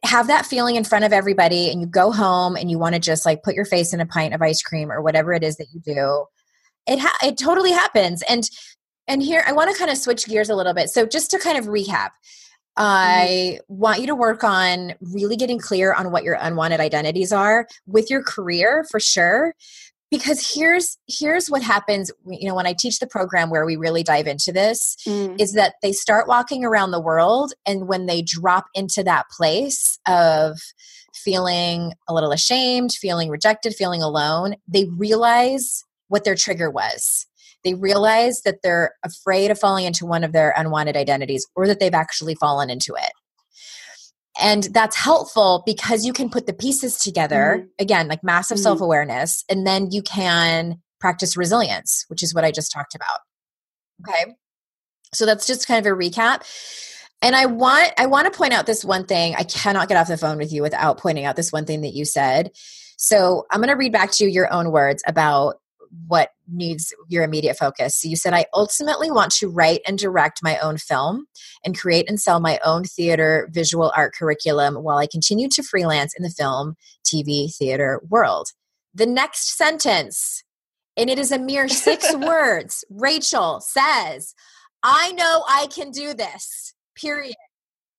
have that feeling in front of everybody and you go home and you want to just like put your face in a pint of ice cream or whatever it is that you do. It ha- it totally happens. And and here I want to kind of switch gears a little bit. So just to kind of recap Mm-hmm. I want you to work on really getting clear on what your unwanted identities are with your career for sure because here's here's what happens you know when i teach the program where we really dive into this mm. is that they start walking around the world and when they drop into that place of feeling a little ashamed feeling rejected feeling alone they realize what their trigger was they realize that they're afraid of falling into one of their unwanted identities or that they've actually fallen into it. And that's helpful because you can put the pieces together, mm-hmm. again, like massive mm-hmm. self awareness, and then you can practice resilience, which is what I just talked about. Okay. So that's just kind of a recap. And I want I want to point out this one thing. I cannot get off the phone with you without pointing out this one thing that you said. So I'm going to read back to you your own words about what needs your immediate focus. So you said, I ultimately want to write and direct my own film and create and sell my own theater visual art curriculum while I continue to freelance in the film, TV, theater world. The next sentence, and it is a mere six [laughs] words, Rachel says, I know I can do this, period.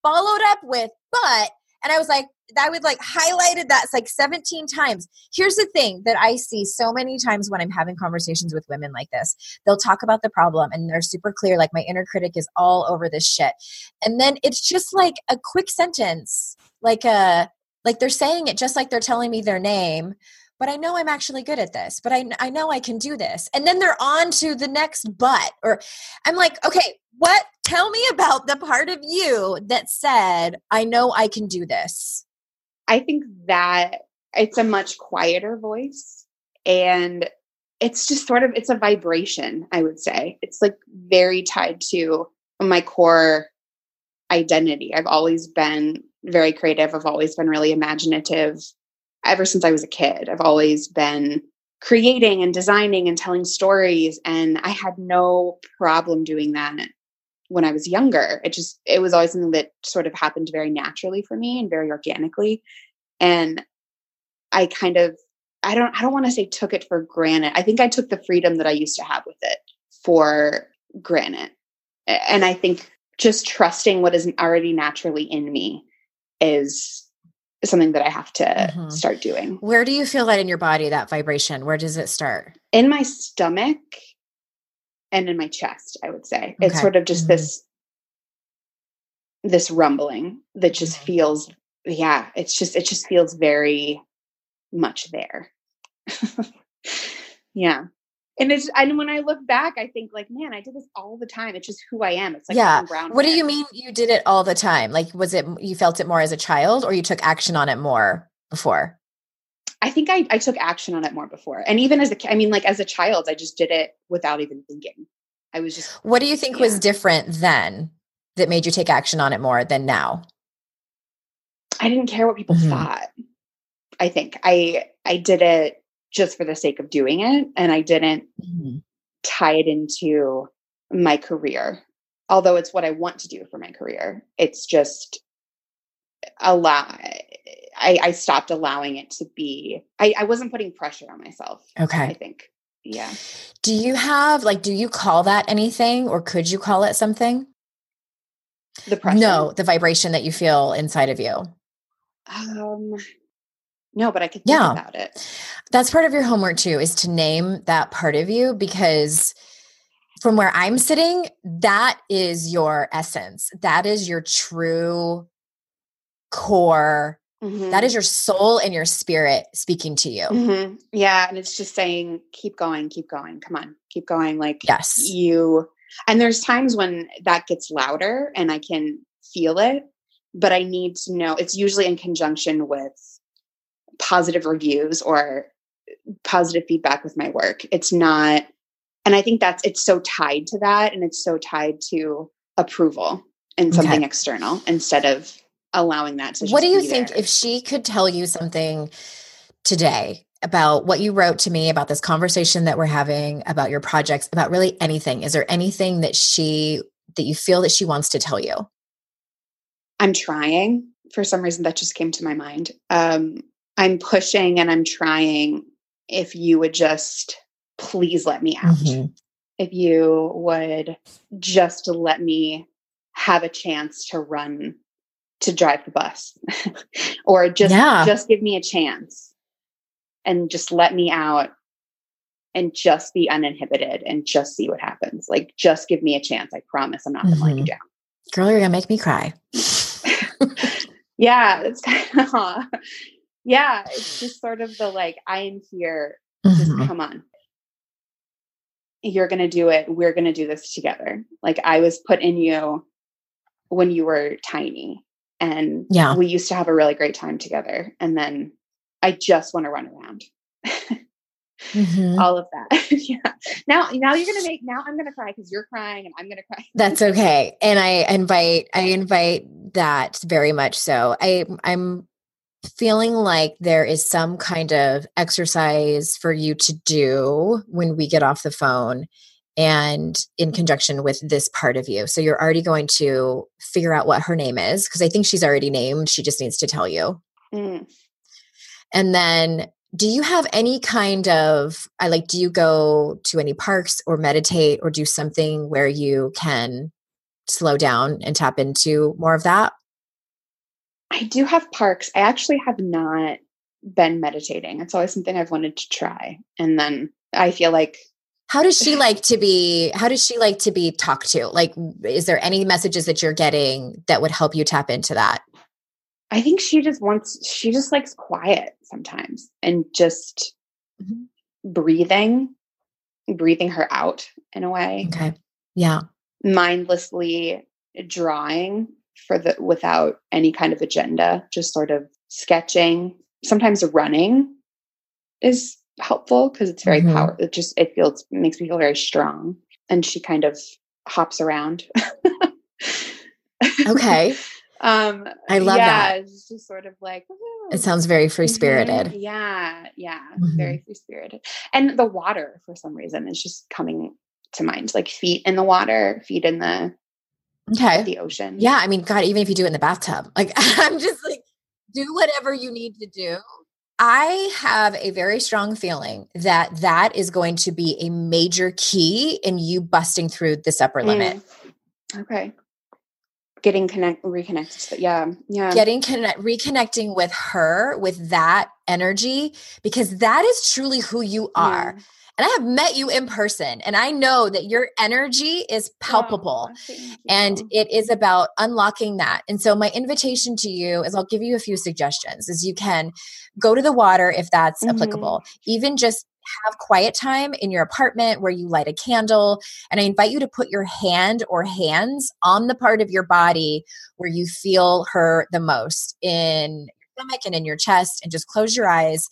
Followed up with, but and I was like, I would like highlighted that like 17 times. Here's the thing that I see so many times when I'm having conversations with women like this. They'll talk about the problem and they're super clear, like my inner critic is all over this shit. And then it's just like a quick sentence, like a uh, like they're saying it just like they're telling me their name but I know I'm actually good at this, but I, I know I can do this. And then they're on to the next but, or I'm like, okay, what? Tell me about the part of you that said, I know I can do this. I think that it's a much quieter voice and it's just sort of it's a vibration i would say it's like very tied to my core identity i've always been very creative i've always been really imaginative ever since i was a kid i've always been creating and designing and telling stories and i had no problem doing that when I was younger. It just it was always something that sort of happened very naturally for me and very organically. And I kind of I don't I don't want to say took it for granted. I think I took the freedom that I used to have with it for granted. And I think just trusting what is already naturally in me is something that I have to mm-hmm. start doing. Where do you feel that in your body, that vibration? Where does it start? In my stomach and in my chest, I would say. Okay. It's sort of just mm-hmm. this this rumbling that just mm-hmm. feels yeah, it's just it just feels very much there. [laughs] yeah. And it's and when I look back, I think like, man, I did this all the time. It's just who I am. It's like yeah. What do you mean you did it all the time? Like, was it you felt it more as a child, or you took action on it more before? I think I, I took action on it more before. And even as a, I mean, like as a child, I just did it without even thinking. I was just. What do you think yeah. was different then that made you take action on it more than now? I didn't care what people mm-hmm. thought. I think I I did it just for the sake of doing it, and I didn't mm-hmm. tie it into my career. Although it's what I want to do for my career, it's just allow I, I stopped allowing it to be I, I wasn't putting pressure on myself. Okay. I think. Yeah. Do you have like do you call that anything or could you call it something? The pressure. No, the vibration that you feel inside of you. Um, no, but I could think Yeah. about it. That's part of your homework too, is to name that part of you because from where I'm sitting, that is your essence. That is your true core. Mhm. That is your soul and your spirit speaking to you. Mhm. Yeah, and it's just saying, keep going, keep going. Come on, keep going. Like Yes. you, and there's times when that gets louder, and I can feel it, but I need to know. It's usually in conjunction with positive reviews or positive feedback with my work. It's not, and I think that's it's so tied to that, and it's so tied to approval and Okay. something external instead of allowing that to. What do you think there. if she could tell you something today about what you wrote to me about this conversation that we're having about your projects about really anything is there anything that she that you feel that she wants to tell you I'm trying. For some reason, that just came to my mind. Um, I'm pushing and I'm trying. If you would just please let me out. Mhm. If you would just let me have a chance to run to drive the bus [laughs] or just Yeah. just give me a chance and just let me out and just be uninhibited and just see what happens like just give me a chance i promise i'm not going to let you Mhm. down girl you're gonna make me cry [laughs] yeah it's kind of yeah it's just sort of the like i am here just Mhm. come on you're gonna do it we're gonna do this together like i was put in you when you were tiny and Yeah. we used to have a really great time together and then i just want to run around Mhm. all of that [laughs] yeah now now you're gonna make now i'm gonna cry because you're crying and i'm gonna cry That's okay. And I invite I [laughs] invite that very much so. I I'm feeling like there is some kind of exercise for you to do when we get off the phone and in conjunction with this part of you. So you're already going to figure out what her name is because I think she's already named. She just needs to tell you. Mm. And then do you have any kind of I like do you go to any parks or meditate or do something where you can slow down and tap into more of that? I do have parks. I actually have not been meditating. It's always something I've wanted to try. And then I feel like How does she [laughs] like to be how does she like to be talked to? Like is there any messages that you're getting that would help you tap into that? I think she just wants, she just likes quiet sometimes and just Mhm. breathing, breathing her out in a way, Okay. Yeah. mindlessly drawing for the without any kind of agenda, just sort of sketching. Sometimes running is helpful because it's very Mhm. power. It just it feels makes me feel very strong. And she kind of hops around. Okay. [laughs] um I love yeah, that. It's just sort of like It sounds very free spirited. Mhm. Yeah, yeah, Mhm. very free spirited. And the water, for some reason, is just coming to mind. Like feet in the water, feet in the Okay. the ocean. Yeah, I mean, God, even if you do it in the bathtub, like [laughs] I'm just like, do whatever you need to do. I have a very strong feeling that that is going to be a major key in you busting through this upper limit. Mm. Okay. Getting connect, reconnected. To, yeah, yeah. Getting connect, reconnecting with her with that energy, because that is truly who you are. Yeah. And I have met you in person, and I know that your energy is palpable. Thank and it is about unlocking that and so my invitation to you is i'll give you a few suggestions is you can go to the water if that's Mhm. applicable even just have quiet time in your apartment where you light a candle and i invite you to put your hand or hands on the part of your body where you feel her the most in stomach and in your chest and just close your eyes.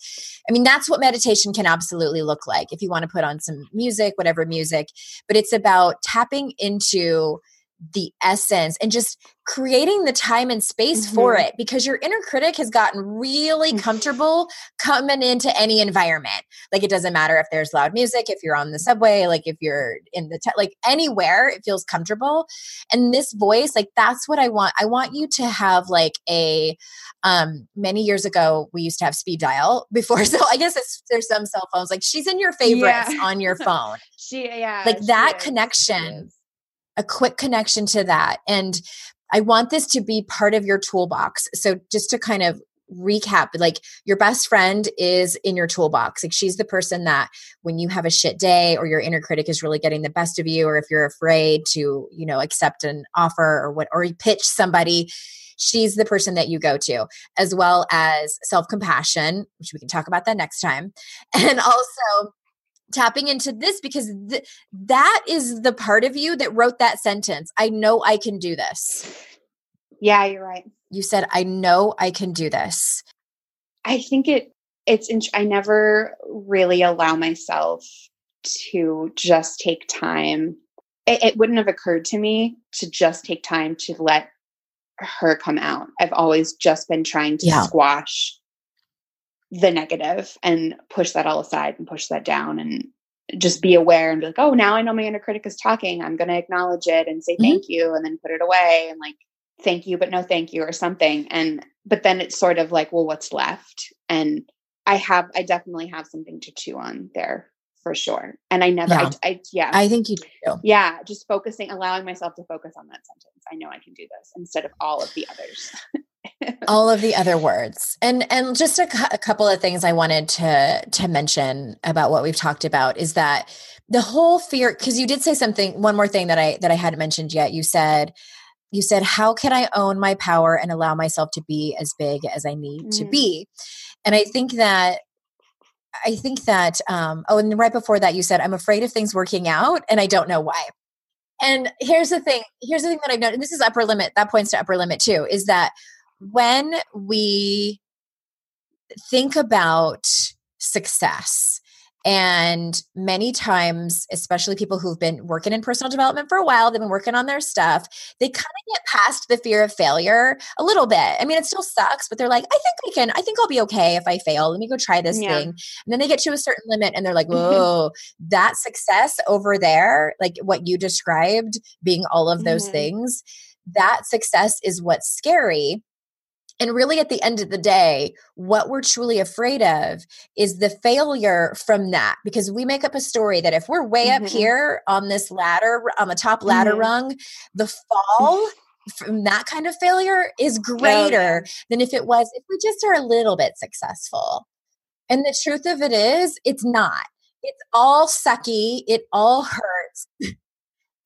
I mean that's what meditation can absolutely look like if you want to put on some music whatever music but it's about tapping into the essence and just creating the time and space for Mhm. it because your inner critic has gotten really Mm. comfortable coming into any environment. Like it doesn't matter if there's loud music, if you're on the subway, like if you're in the te- like anywhere, it feels comfortable. And this voice, like that's what I want. I want you to have like a um many years ago we used to have speed dial before [laughs] so I guess it's, there's some cell phones like she's in your favorites Yeah. on your [laughs] phone. she, yeah, like that connection. A quick connection to that. And I want this to be part of your toolbox. So just to kind of recap like your best friend is in your toolbox. Like she's the person that when you have a shit day or your inner critic is really getting the best of you or if you're afraid to you know accept an offer or what or pitch somebody she's the person that you go to as well as self-compassion which we can talk about that next time. [laughs] And also tapping into this because th- that is the part of you that wrote that sentence i know i can do this. Yeah you're right. You said i know i can do this. I think it it's in, i never really allow myself to just take time it, it wouldn't have occurred to me to just take time to let her come out. I've always just been trying to yeah. squash the negative and push that all aside and push that down and just be aware and be like oh now i know my inner critic is talking. I'm going to acknowledge it and say mm-hmm. thank you and then put it away and like thank you but no thank you or something and but then it's sort of like well what's left? And i have i definitely have something to chew on there for sure and i never yeah. I, I, yeah. I think you do yeah just focusing allowing myself to focus on that sentence. I know i can do this instead of all of the others all of the other [laughs] words and and just a, a couple of things i wanted to to mention about what we've talked about is that the whole fear because you did say something one more thing that i that i hadn't mentioned yet you said you said, How can I own my power and allow myself to be as big as I need mm. to be? And I think that I think that um oh and right before that you said I'm afraid of things working out and I don't know why. And here's the thing, here's the thing that I've noticed, and this is upper limit, that points to upper limit too, is that when we think about success and many times, especially people who've been working in personal development for a while, they've been working on their stuff, they kind of get past the fear of failure a little bit. I mean, it still sucks, but they're like, I think I can, I think I'll be okay if I fail. Let me go try this yeah. thing. And then they get to a certain limit and they're like, whoa, that success over there, like what you described being all of those mm-hmm. things, that success is what's scary and really, at the end of the day, what we're truly afraid of is the failure from that because we make up a story that if we're way mm-hmm. up here on this ladder, on the top ladder mm-hmm. rung, the [laughs] fall from that kind of failure is greater oh, than if it was if we just are a little bit successful. And the truth of it is, it's not. It's all sucky, it all hurts.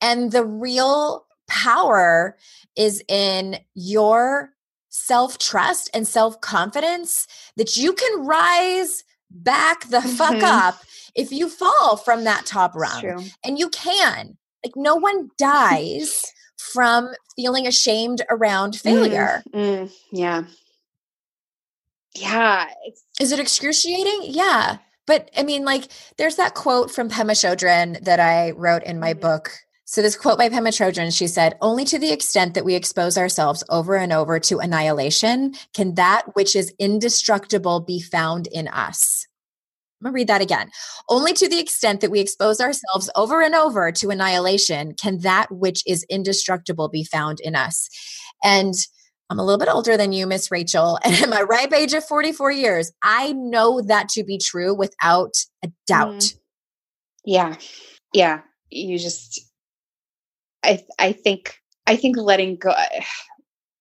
and the real power is in your self trust and self confidence that you can rise back the fuck mm-hmm. up if you fall from that top rung. And you can. Like, no one dies from feeling ashamed around mm, failure. Mm, mm, yeah. Yeah. Is it excruciating? Yeah. But I mean, like, there's that quote from Pema Chodron that I wrote in my mm-hmm. book so, this quote by Pema Chodron, she said, Only to the extent that we expose ourselves over and over to annihilation can that which is indestructible be found in us. I'm going to read that again. Only to the extent that we expose ourselves over and over to annihilation can that which is indestructible be found in us. And I'm a little bit older than you, Miss Rachel, [laughs] and at my ripe age of 44 years, I know that to be true without a doubt. Mm. Yeah. Yeah. You just, I I think I think letting go,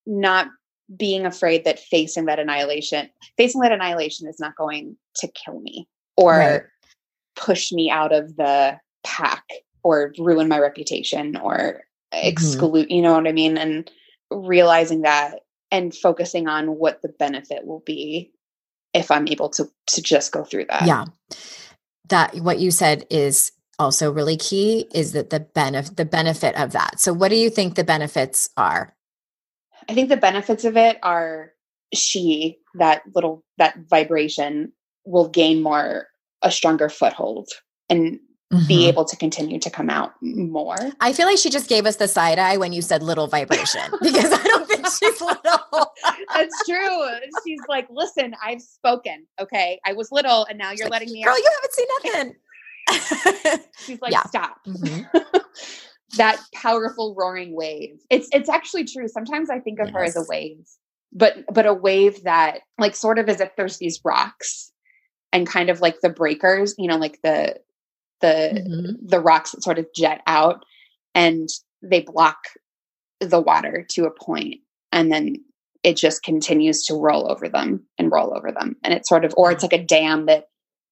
not being afraid that facing that annihilation, facing that annihilation is not going to kill me or right. push me out of the pack or ruin my reputation or mm-hmm. exclude, you know what I mean? And realizing that and focusing on what the benefit will be if I'm able to to just go through that. Yeah. That what you said is also really key is that the benefit the benefit of that. So what do you think the benefits are? I think the benefits of it are she that little that vibration will gain more a stronger foothold and mm-hmm. be able to continue to come out more. I feel like she just gave us the side eye when you said little vibration [laughs] because I don't think she's little. That's true. She's like, listen, I've spoken. Okay. I was little and now you're letting me Girl, out. you haven't seen nothing. She's like, yeah. stop. Mm-hmm. [laughs] that powerful roaring wave. It's it's actually true. Sometimes I think of yes. her as a wave, but but a wave that like sort of as if there's these rocks and kind of like the breakers, you know, like the the mm-hmm. the rocks that sort of jet out and they block the water to a point and then it just continues to roll over them and roll over them and it's sort of or it's like a dam that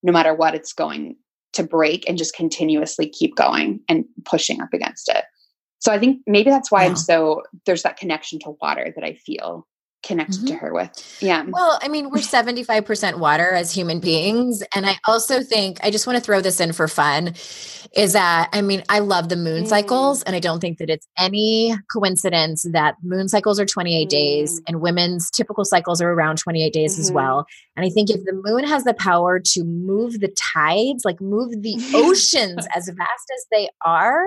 no matter what it's going to break and just continuously keep going and pushing up against it. So i think maybe that's why i'm so there's that connection to water that i feel connected mm-hmm. to her with. Yeah. Well, I mean, we're 75% water as human beings. And I also think, I just want to throw this in for fun is that, I mean, I love the moon mm. cycles. And I don't think that it's any coincidence that moon cycles are 28 mm. days and women's typical cycles are around 28 days mm-hmm. as well. And I think if the moon has the power to move the tides, like move the oceans [laughs] as vast as they are,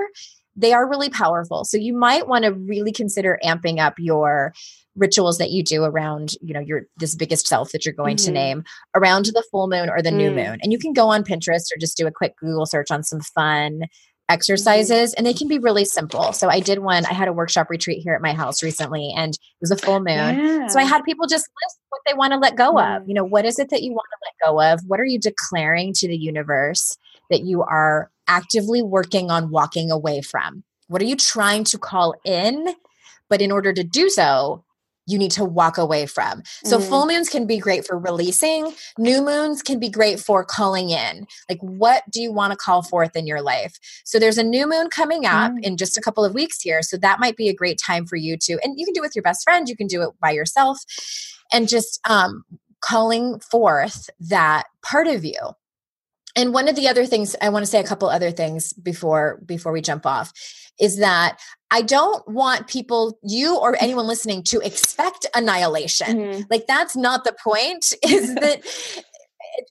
they are really powerful. So you might want to really consider amping up your rituals that you do around, you know, your this biggest self that you're going mm-hmm. to name around the full moon or the mm. new moon. And you can go on Pinterest or just do a quick Google search on some fun mm-hmm. exercises and they can be really simple. So I did one, I had a workshop retreat here at my house recently and it was a full moon. Yeah. So I had people just list what they want to let go mm. of. You know, what is it that you want to let go of? What are you declaring to the universe that you are actively working on walking away from? What are you trying to call in? But in order to do so, you need to walk away from. So mm. full moons can be great for releasing, new moons can be great for calling in. Like what do you want to call forth in your life? So there's a new moon coming up mm. in just a couple of weeks here, so that might be a great time for you to and you can do it with your best friend, you can do it by yourself and just um calling forth that part of you and one of the other things i want to say a couple other things before before we jump off is that i don't want people you or anyone listening to expect annihilation mm-hmm. like that's not the point [laughs] is that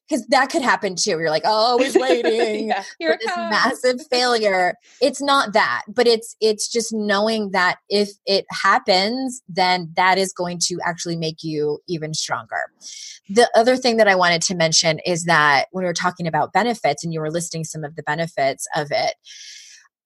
because that could happen too. You're like, oh, always waiting [laughs] yeah, for this comes. massive failure. It's not that, but it's it's just knowing that if it happens, then that is going to actually make you even stronger. The other thing that I wanted to mention is that when we were talking about benefits and you were listing some of the benefits of it,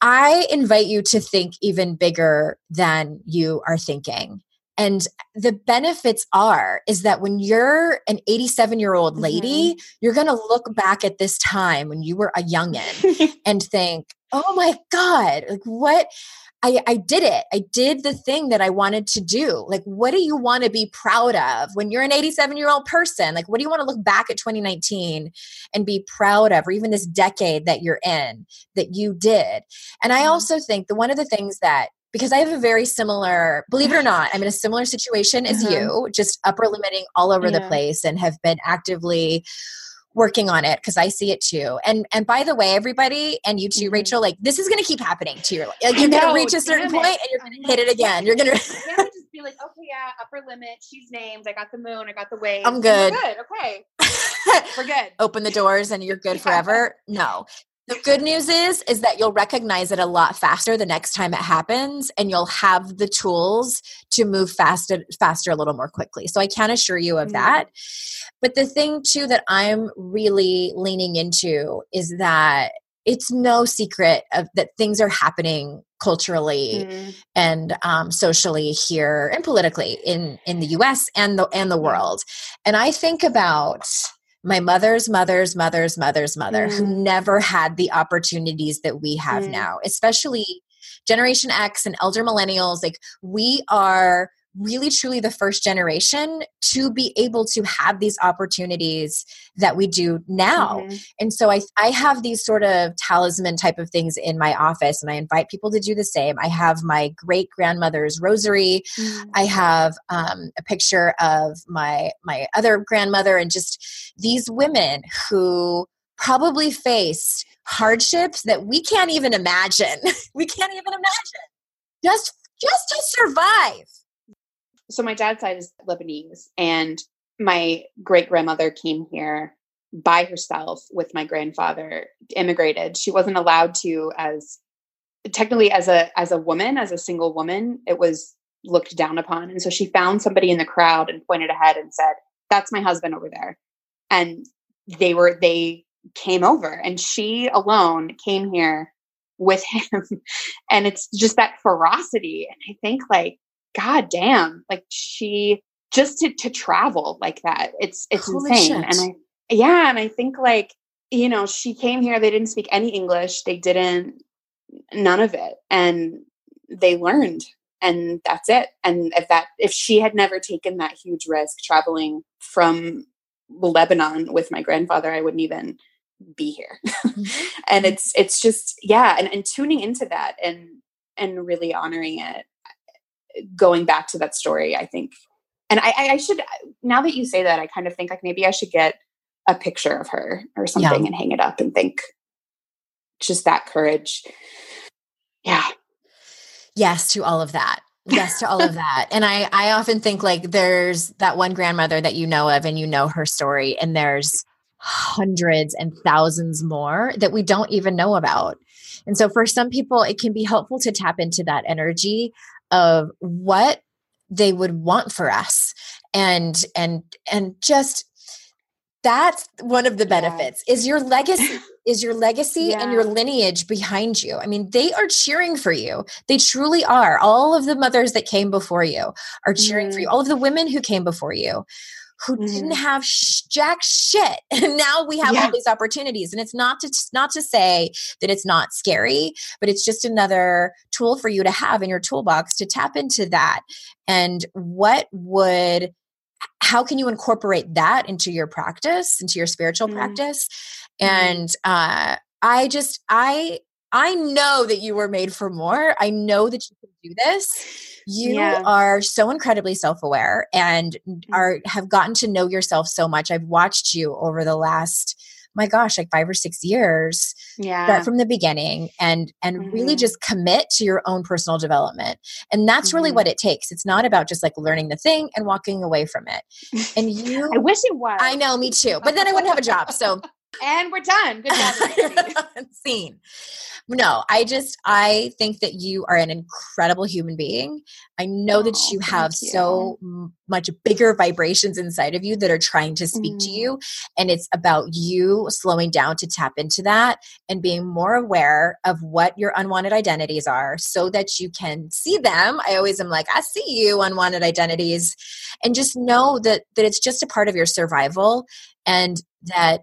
I invite you to think even bigger than you are thinking. And the benefits are is that when you're an 87 year old lady, mm-hmm. you're going to look back at this time when you were a youngin [laughs] and think, "Oh my god, like what I, I did it. I did the thing that I wanted to do. Like, what do you want to be proud of when you're an 87 year old person? Like, what do you want to look back at 2019 and be proud of, or even this decade that you're in that you did? And I mm-hmm. also think that one of the things that because I have a very similar, believe it or not, I'm in a similar situation as mm-hmm. you, just upper limiting all over yeah. the place and have been actively working on it because I see it too. And and by the way, everybody and you too, mm-hmm. Rachel, like this is going to keep happening to your life. like you're going to reach a certain point and you're going to hit it again. You're going [laughs] to just be like, okay, yeah, upper limit. She's named. I got the moon. I got the wave. I'm good. good. Okay. [laughs] We're good. Open the doors and you're good [laughs] forever. No. The good news is is that you'll recognize it a lot faster the next time it happens and you'll have the tools to move faster faster a little more quickly. So I can assure you of mm-hmm. that. But the thing too that I'm really leaning into is that it's no secret of, that things are happening culturally mm. and um, socially here and politically in in the U.S. and the and the mm. world. And I think about my mother's mother's mother's mother's mother mm. who never had the opportunities that we have mm. now, especially Generation X and elder millennials. Like, we are really truly the first generation to be able to have these opportunities that we do now. Mm-hmm. And so I I have these sort of talisman type of things in my office and I invite people to do the same. I have my great grandmother's rosary. Mm-hmm. I have um, a picture of my my other grandmother and just these women who probably faced hardships that we can't even imagine. [laughs] we can't even imagine. Just just to survive so my dad's side is Lebanese, and my great grandmother came here by herself with my grandfather, immigrated. She wasn't allowed to as technically as a as a woman, as a single woman, it was looked down upon. And so she found somebody in the crowd and pointed ahead and said, That's my husband over there. And they were they came over and she alone came here with [laughs] him. and it's just that ferocity. And I think like god damn like she just to to travel like that it's it's Holy insane shit. and i yeah and i think like you know she came here they didn't speak any english they didn't none of it and they learned and that's it and if that if she had never taken that huge risk traveling from lebanon with my grandfather i wouldn't even be here mm-hmm. [laughs] and it's it's just yeah and, and tuning into that and and really honoring it going back to that story i think and I, I should now that you say that i kind of think like maybe i should get a picture of her or something yeah. and hang it up and think just that courage. Yeah. Yes to all of that. Yes to all of [laughs] that. And i i often think like there's that one grandmother that you know of and you know her story and there's hundreds and thousands more that we don't even know about. And so for some people it can be helpful to tap into that energy of what they would want for us and and and just that's one of the benefits yeah. is your legacy [laughs] is your legacy yeah. and your lineage behind you i mean they are cheering for you they truly are all of the mothers that came before you are cheering mm. for you mm-hmm. all of the women who came before you who mm. didn't mm-hmm. have sh- jack shit [laughs] and now we have yeah. all these opportunities and it's not to not to say that it's not scary but it's just another tool for you to have in your toolbox to tap into that and what would how can you incorporate that into your practice into your spiritual mm. practice mm. and uh i just i i know that you were made for more i know that you can do this you yeah. are so incredibly self-aware and mm. are have gotten to know yourself so much i've watched you over the last my gosh like five or six years yeah start from the beginning and and mm-hmm. really just commit to your own personal development and that's mm-hmm. really what mm-hmm. it takes it's not about just like learning the thing and walking away from it and [laughs] you i wish it was i know me too but [laughs] then i wouldn't have a job so and we're done good job [laughs] scene no, I just I think that you are an incredible human being. I know oh, that you have you. so much bigger vibrations inside of you that are trying to speak mm. to you and it's about you slowing down to tap into that and being more aware of what your unwanted identities are so that you can see them. I always am like, I see you unwanted identities and just know that that it's just a part of your survival and that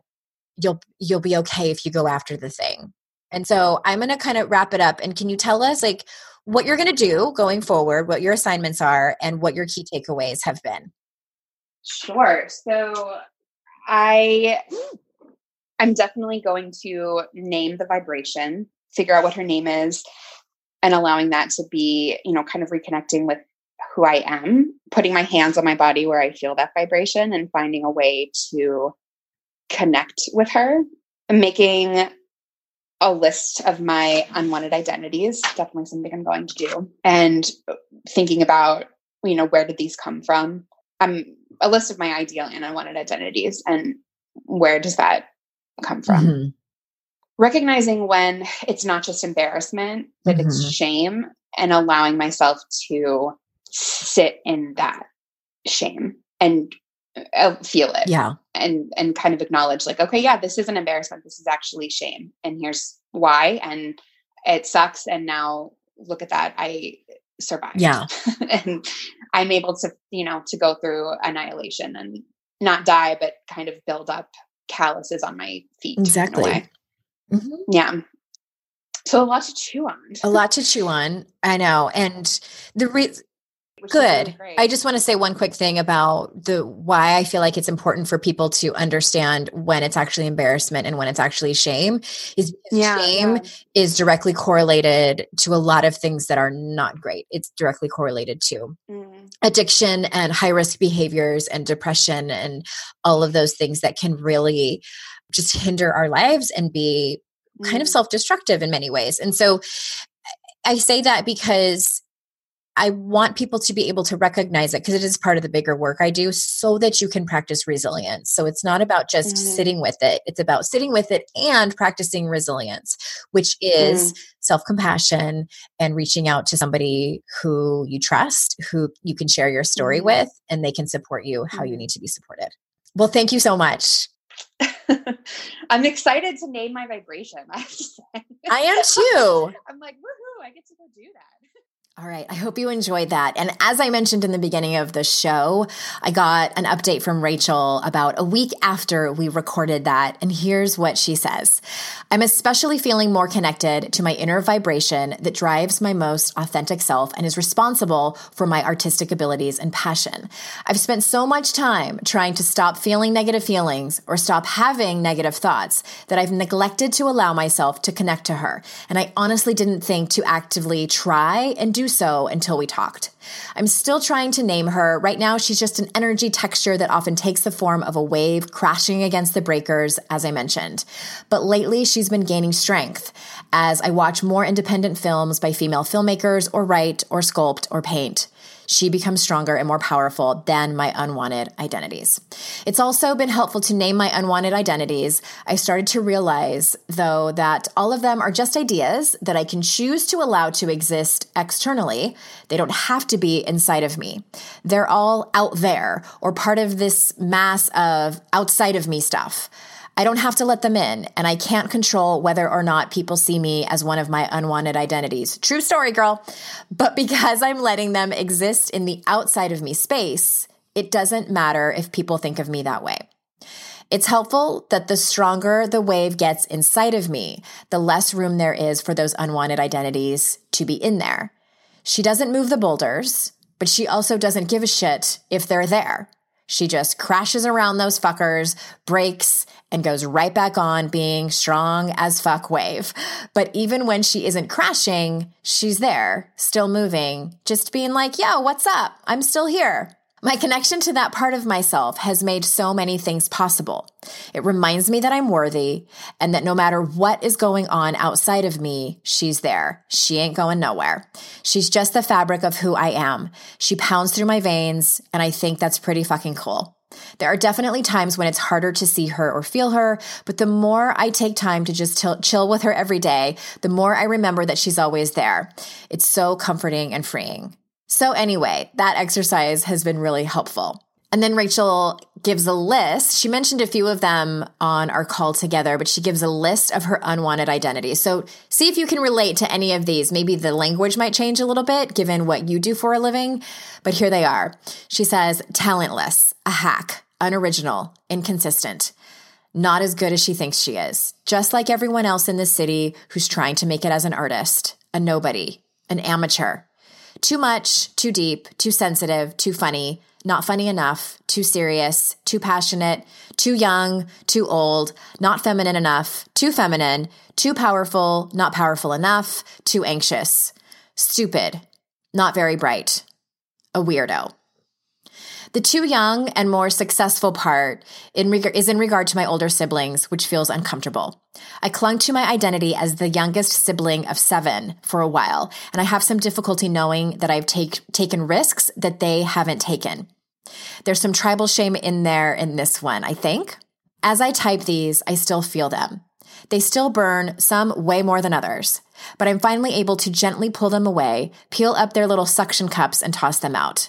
you'll you'll be okay if you go after the thing and so I'm going to kind of wrap it up. And can you tell us, like, what you're going to do going forward, what your assignments are, and what your key takeaways have been? Sure. So I I'm definitely going to name the vibration, figure out what her name is, and allowing that to be, you know, kind of reconnecting with who I am, putting my hands on my body where I feel that vibration and finding a way to connect with her, making a list of my unwanted identities definitely something i'm going to do and thinking about you know where did these come from um a list of my ideal and unwanted identities and where does that come from mm-hmm. recognizing when it's not just embarrassment but mm-hmm. it's shame and allowing myself to sit in that shame and feel it yeah. and and kind of acknowledge like okay yeah this is an embarrassment. This is actually shame. And here's why. And it sucks. And now look at that. I survived. Yeah. [laughs] And i'm able to you know to go through annihilation and not die but kind of build up calluses on my feet exactly. mm-hmm. yeah. So a lot to chew on. A lot to chew on. I know. And the reason Good. Really I just want to say one quick thing about the why I feel like it's important for people to understand when it's actually embarrassment and when it's actually shame is yeah, shame yeah. is directly correlated to a lot of things that are not great. It's directly correlated to mm. addiction and high risk behaviors and depression and all of those things that can really just hinder our lives and be mm. kind of mm. self-destructive in many ways. And so I say that because I want people to be able to recognize it because it is part of the bigger work I do so that you can practice resilience. So it's not about just mm-hmm. sitting with it, it's about sitting with it and practicing resilience, which is mm. self compassion and reaching out to somebody who you trust, who you can share your story mm-hmm. with, and they can support you how you mm-hmm. need to be supported. Well, thank you so much. [laughs] I'm excited to name my vibration. [laughs] I, I am too. I'm like, woohoo, I get to go do that. All right. I hope you enjoyed that. And as I mentioned in the beginning of the show, I got an update from Rachel about a week after we recorded that. And here's what she says I'm especially feeling more connected to my inner vibration that drives my most authentic self and is responsible for my artistic abilities and passion. I've spent so much time trying to stop feeling negative feelings or stop having negative thoughts that I've neglected to allow myself to connect to her. And I honestly didn't think to actively try and do so until we talked. I'm still trying to name her. Right now, she's just an energy texture that often takes the form of a wave crashing against the breakers, as I mentioned. But lately, she's been gaining strength as I watch more independent films by female filmmakers or write or sculpt or paint she becomes stronger and more powerful than my unwanted identities. It's also been helpful to name my unwanted identities. I started to realize, though, that all of them are just ideas that I can choose to allow to exist externally. They don't have to be inside of me. They're all out there or part of this mass of outside of me stuff. I don't have to let them in, and I can't control whether or not people see me as one of my unwanted identities. True story, girl. But [laughs] because I'm letting them exist in the outside of me space, it doesn't matter if people think of me that way. It's helpful that the stronger the wave gets inside of me, the less room there is for those unwanted identities to be in there. She doesn't move the boulders, but she also doesn't give a shit if they're there. She just crashes around those fuckers, breaks, and goes right back on being strong as fuck wave. But even when she isn't crashing, she's there, still moving, just being like, yo, what's up? I'm still here. My connection to that part of myself has made so many things possible. It reminds me that I'm worthy and that no matter what is going on outside of me, she's there. She ain't going nowhere. She's just the fabric of who I am. She pounds through my veins, and I think that's pretty fucking cool. There are definitely times when it's harder to see her or feel her, but the more I take time to just chill with her every day, the more I remember that she's always there. It's so comforting and freeing. So, anyway, that exercise has been really helpful. And then Rachel gives a list. She mentioned a few of them on our call together, but she gives a list of her unwanted identities. So see if you can relate to any of these. Maybe the language might change a little bit given what you do for a living, but here they are. She says talentless, a hack, unoriginal, inconsistent, not as good as she thinks she is, just like everyone else in the city who's trying to make it as an artist, a nobody, an amateur too much, too deep, too sensitive, too funny, not funny enough, too serious, too passionate, too young, too old, not feminine enough, too feminine, too powerful, not powerful enough, too anxious, stupid, not very bright, a weirdo. The too young and more successful part in reg- is in regard to my older siblings, which feels uncomfortable. I clung to my identity as the youngest sibling of seven for a while, and I have some difficulty knowing that I've take, taken risks that they haven't taken. There's some tribal shame in there in this one, I think. As I type these, I still feel them. They still burn, some way more than others, but I'm finally able to gently pull them away, peel up their little suction cups, and toss them out.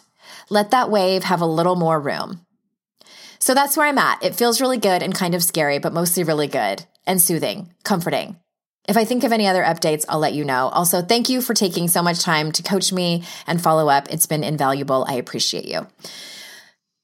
Let that wave have a little more room. So that's where I'm at. It feels really good and kind of scary, but mostly really good and soothing, comforting. If I think of any other updates, I'll let you know. Also, thank you for taking so much time to coach me and follow up. It's been invaluable. I appreciate you.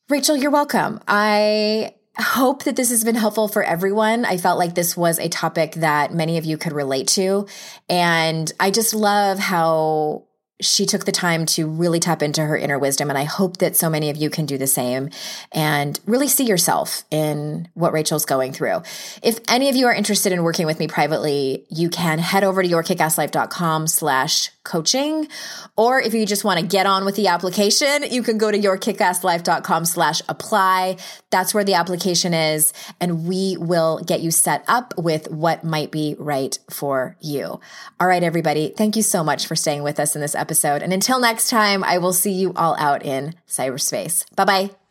Rachel, you're welcome. I hope that this has been helpful for everyone. I felt like this was a topic that many of you could relate to. And I just love how she took the time to really tap into her inner wisdom. And I hope that so many of you can do the same and really see yourself in what Rachel's going through. If any of you are interested in working with me privately, you can head over to yourkickasslife.com slash coaching. Or if you just want to get on with the application, you can go to yourkickasslife.com slash apply. That's where the application is. And we will get you set up with what might be right for you. All right, everybody. Thank you so much for staying with us in this episode. And until next time, I will see you all out in cyberspace. Bye bye.